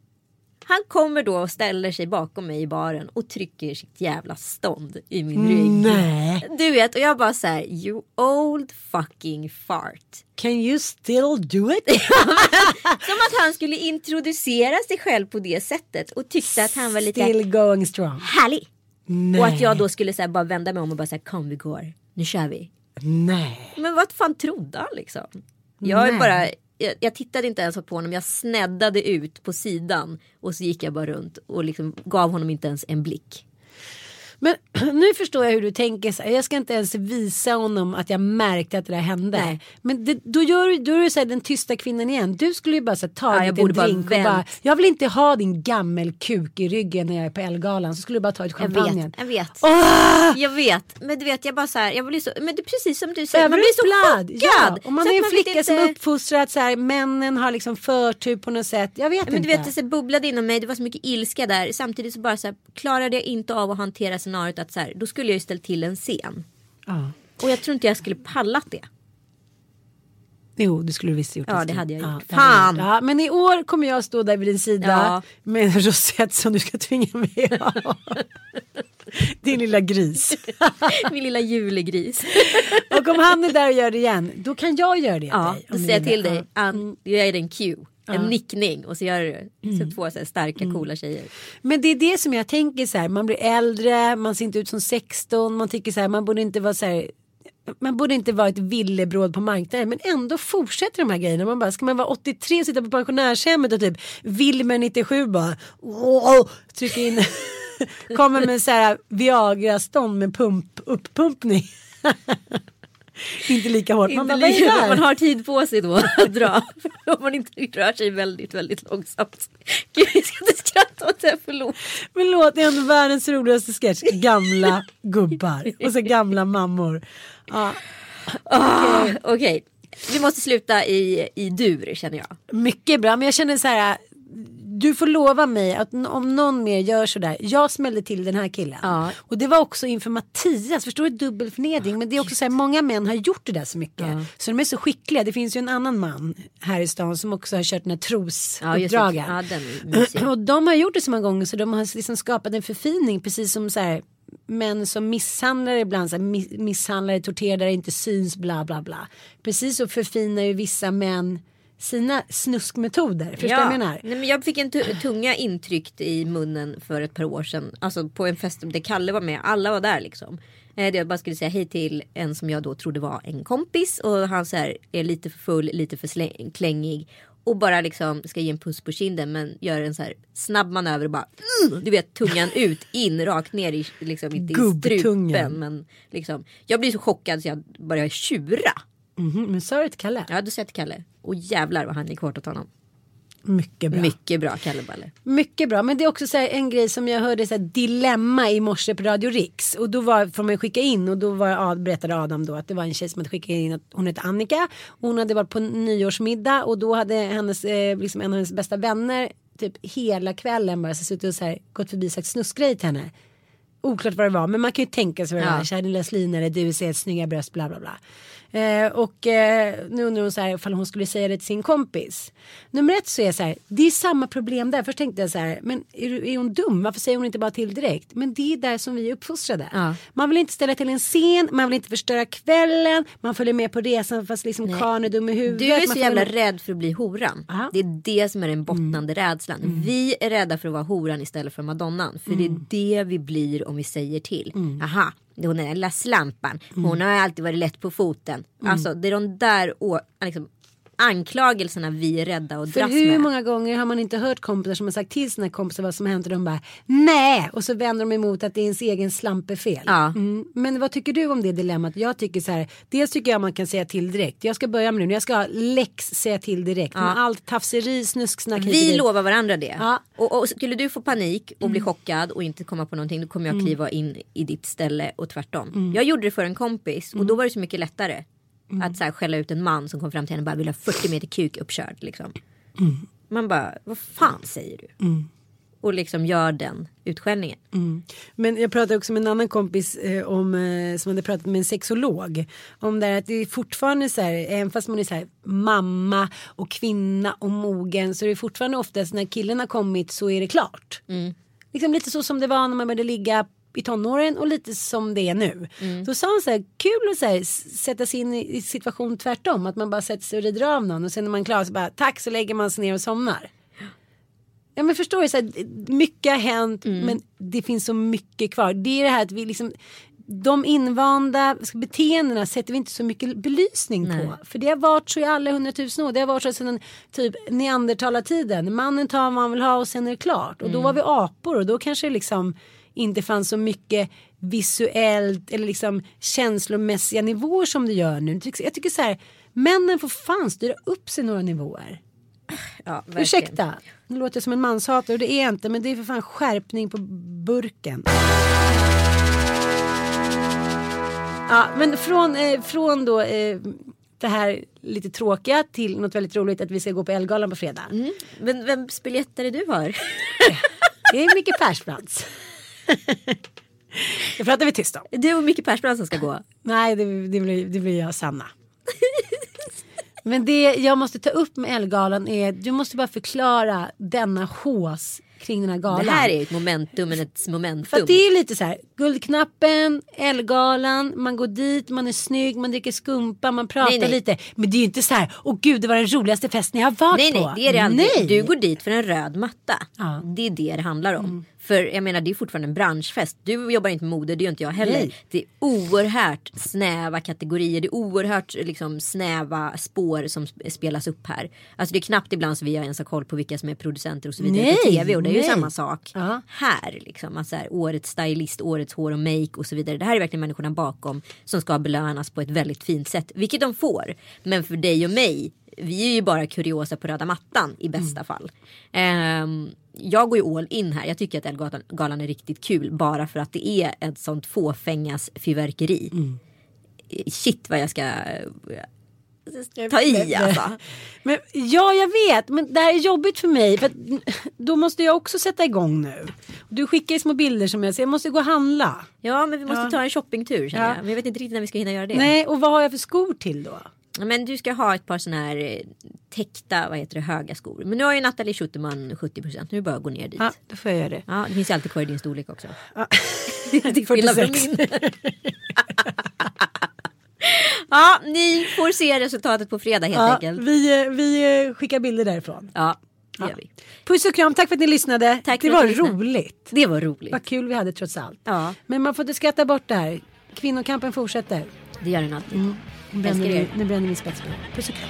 Han kommer då och ställer sig bakom mig i baren och trycker sitt jävla stånd i min rygg.
Nej.
Du vet och jag bara så här, you old fucking fart.
Can you still do it?
Som att han skulle introducera sig själv på det sättet och tyckte att han var lite
Still going strong.
härlig.
Nej.
Och att jag då skulle så bara vända mig om och bara säga kom vi går, nu kör vi.
Nej.
Men vad fan trodde han liksom? Jag är
Nej.
bara, jag, jag tittade inte ens på honom, jag sneddade ut på sidan och så gick jag bara runt och liksom gav honom inte ens en blick.
Men nu förstår jag hur du tänker. Så Jag ska inte ens visa honom att jag märkte att det där hände.
Nej.
Men det, då, gör, du- då är du så här, den tysta kvinnan igen. Du skulle ju bara så här, ta
Ja, jag
en
borde bara
drink och bara. Jag vill inte ha din gammel kuk i ryggen när jag är på Elgalan. Så skulle du bara ta ett
Jag
champagne.
vet, jag vet.
Åh!
Jag vet, men du vet jag bara så här, jag blir så, men det är precis som du säger, man blir så chockad.
Ja. Och man
Så
är en
vet
flicka som är uppfostrad så här, männen har liksom förtur på något sätt. Jag vet
Men
inte.
du vet det så bubblade inom mig, det var så mycket ilska där. Samtidigt så bara så här, klarade jag inte av att hantera scenariot att så här, då skulle jag ju ställt till en scen.
ja.
Och jag tror inte jag skulle pallat det.
Jo, det skulle du visst gjort.
Ja, det hade jag gjort.
hade
Fan!
Ja, men i år kommer jag stå där vid din sida
Ja.
med en rosett som du ska tvinga mig ha. Din lilla gris.
Min lilla julegris.
Och om han är där och gör det igen, då kan jag göra det
Ja,
dig.
då säger jag till dig,
Ja.
Ann, jag dig en cue. En nickning och så gör du
Mm.
så två så här starka coola tjejer.
Men det är det som jag tänker så här, man blir äldre, man ser inte ut som 16, man tycker så här, man borde inte vara så här man borde inte vara ett villebråd på marknaden men ändå fortsätter de här grejerna. Man bara, ska man vara 83 och sitta på pensionärshemmet och typ Wilmer 97 bara åh, trycker in kommer med så här Viagra-stånd med pump, uppumpning. inte lika hårt. Man, bara, där?
man har tid på sig då att dra. Om man inte rör sig väldigt, väldigt långsamt. Gud, jag ska inte skratta åt det, förlåt.
Men låt det är ändå världens roligaste sketch. Gamla gubbar och så gamla mammor. Ja,
Ah, Okej, vi måste sluta i, i dur känner jag.
mycket bra men jag känner så här. Du får lova mig att om någon mer gör sådär. Jag smällde till den här killen.
Ja.
Och det var också inför Mattias. Förstår du? Dubbelförnedring. Men det är också så här. Många män har gjort det där så mycket. Så de är så skickliga. Det finns ju en annan man här i stan som också har kört den här
Ja,
trosuppdragen.
Ja, mysig.
Och de har gjort det så många gånger så de har liksom skapat en förfining precis som så här män som misshandlar ibland, så här, mi- misshandlare, torterar där det inte syns, bla bla bla. Precis så förfinar ju vissa män sina snuskmetoder. Förstår vad jag menar?
Nej, men jag fick en tu- tunga intryckt i munnen för ett par år sedan. Alltså på en fest där Kalle var med. Alla var där liksom. Eh, Jag bara skulle säga hej till en som jag då trodde var en kompis. Och han så här, är lite för full, lite för klängig. och bara liksom ska ge en puss på kinden men gör en så här snabb manöver och bara mm, du vet tungan ut in rakt ner i, liksom, inte i strupen. Men liksom, jag blir så chockad så jag börjar tjura.
Mhm, men sa du till Kalle?
Ja säger jag till Kalle. Och jävlar vad han gick hårt åt honom.
Mycket bra.
Mycket bra Kalle Balle.
Mycket bra, men det är också så här en grej som jag hörde så här, dilemma i morse på Radio Riks och då var, får man skicka in och då var, ja, berättade Adam då att det var en tjej som hade skickat in att hon hette Annika och hon hade varit på nyårsmiddag och då hade hennes, eh, liksom en av hennes bästa vänner typ hela kvällen bara så suttit och så här, gått förbi och sagt snuskgrej till henne. Oklart vad det var men man kan ju tänka sig vad det
Ja.
var. Tja lilla slinare, du ser snygga bröst bla bla bla. Eh, och eh, nu undrar hon så här ifall hon skulle säga det till sin kompis. Nummer ett så är så här, det är samma problem där. Först tänkte jag så här, men är, är hon dum? Varför säger hon inte bara till direkt? Men det är där som vi är uppfostrade.
Ja.
Man vill inte ställa till en scen, man vill inte förstöra kvällen, man följer med på resan fast liksom karln är dum i huvudet.
Du är så jävla rädd för att bli horan.
Mm.
Det är det som är den bottnande rädslan. Vi är rädda för att vara horan istället för madonnan. För
Mm.
det är det vi blir om vi säger till. Aha, hon är den lilla slampan.
Mm.
Hon har alltid varit lätt på foten. Alltså det är de där liksom, anklagelserna vi är rädda
För
dras
hur
med.
många gånger har man inte hört kompisar som har sagt till sina kompisar vad som hänt och de bara nej och så vänder de emot att det är ens egen slampefel.
Ja.
Mm. Men vad tycker du om det dilemmat? Jag tycker så här, dels tycker jag man kan säga till direkt. Jag ska börja med nu, jag ska ha läx säga till direkt.
Ja.
Med allt tafseri, snusksnack och
Vi
dit.
lovar varandra det.
Ja. Mm.
Och, och skulle du få panik och bli chockad och inte komma på någonting då kommer jag kliva in i ditt ställe och tvärtom.
Mm.
Jag gjorde det för en kompis och då var det så mycket lättare. Att så här, skälla ut en man som kom fram till henne och bara vill ha 40 meter kuk uppkörd. Liksom.
Mm.
Man bara, vad fan säger du? Och liksom gör den utskällningen.
Men jag pratade också med en annan kompis eh, om, eh, som hade pratat med en sexolog. Om det här att det är fortfarande så här, även fast man är så här mamma och kvinna och mogen så är det fortfarande oftast när killen har kommit så är det klart. Liksom lite så som det var när man började ligga i tonåren och lite som det är nu. Då sa han så här, kul att så här, sätta sig in i, situation tvärtom. Att man bara sätter sig och rider av någon och sen när man är klar så bara tack så lägger man sig ner och somnar. Ja men förstår du, så här, mycket har hänt men det finns så mycket kvar. Det är det här att vi liksom de invanda beteendena sätter vi inte så mycket belysning på. För det har varit så i alla hundratusen år. Det har varit så sedan typ neandertalartiden. Mannen tar vad man vill ha och sen är det klart. Och då var vi apor och då kanske liksom inte fanns så mycket visuellt eller liksom känslomässiga nivåer som det gör nu. Jag tycker så här, männen får fan styra upp sig några nivåer.
Ja, verkligen.
Ursäkta, nu låter jag som en manshatare och det är jag inte men det är för fan skärpning på burken. Ja men från, eh, från då eh, det här lite tråkiga till något väldigt roligt att vi ska gå på Elgalan på fredag.
Mm. Men vems biljetter är du har?
Det är Micke Persbrandt. Det pratar vi tyst om.
Du och Micke Persbrandt som ska gå.
Nej det, det, blir, det blir jag Sanna. Men det jag måste ta upp med Elgalan är du måste bara förklara denna hås kring den här galan.
Det här är ett momentum men ett
För
momentum.
att det är lite så här, Guldknappen, Elgalan, man går dit, man är snygg, man dricker skumpa, man pratar
Nej, nej.
lite. Men det är ju inte så här, åh gud det var den roligaste festen jag har varit
Nej
på.
nej det är det aldrig.
Nej.
Du går dit för en röd matta.
Ja. Mm.
Det är det det handlar om. För jag menar det är fortfarande en branschfest. Du jobbar inte med mode, det gör inte jag heller.
Nej.
Det är oerhört snäva kategorier. Det är oerhört liksom, snäva spår som sp- spelas upp här. Alltså det är knappt ibland så vi har ens har koll på vilka som är producenter och så vidare på
Nej,
tv. Och det är ju
nej.
samma sak
Ja.
här. Liksom. Alltså här, årets stylist, årets hår och make och så vidare. Det här är verkligen människorna bakom som ska belönas på ett väldigt fint sätt. Vilket de får. Men för dig och mig vi är ju bara kuriosa på röda mattan i bästa fall. Ehm, jag går ju all in här. Jag tycker att Elgalan galan är riktigt kul bara för att det är ett sånt fåfängas fyrverkeri. Shit vad jag ska eh, ta i alltså.
Men, ja jag vet, men det här är jobbigt för mig. För då måste jag också sätta igång nu. Du skickar ju små bilder som jag ser, jag måste gå och handla.
Ja men vi måste
Ja.
ta en shoppingtur känner
Ja.
jag. Men jag vet inte riktigt när vi ska hinna göra det.
Nej, och vad har jag för skor till då?
Men du ska ha ett par sådana här eh, täckta, vad heter det, höga skor. Men nu har ju Nathalie Schuterman 70%. Nu är det bara att gå ner dit.
Ja,
Ja.
då får jag göra det.
det finns ju alltid kvar i din storlek också.
Ja.
Till skillnad från
46.
min. ja, ni får se resultatet på fredag helt
Ja,
enkelt.
vi, vi skickar bilder därifrån.
Ja, det gör vi.
Puss och kram, tack för att ni lyssnade.
Tack
det var roligt.
Det var roligt.
Vad kul vi hade trots allt.
Ja,
Men man får inte skratta bort det här. Kvinnokampen fortsätter.
det gör den alltid.
Nu bränner
Älskar
vi,
er.
nu bränner vi spetsskor. Puss och kram.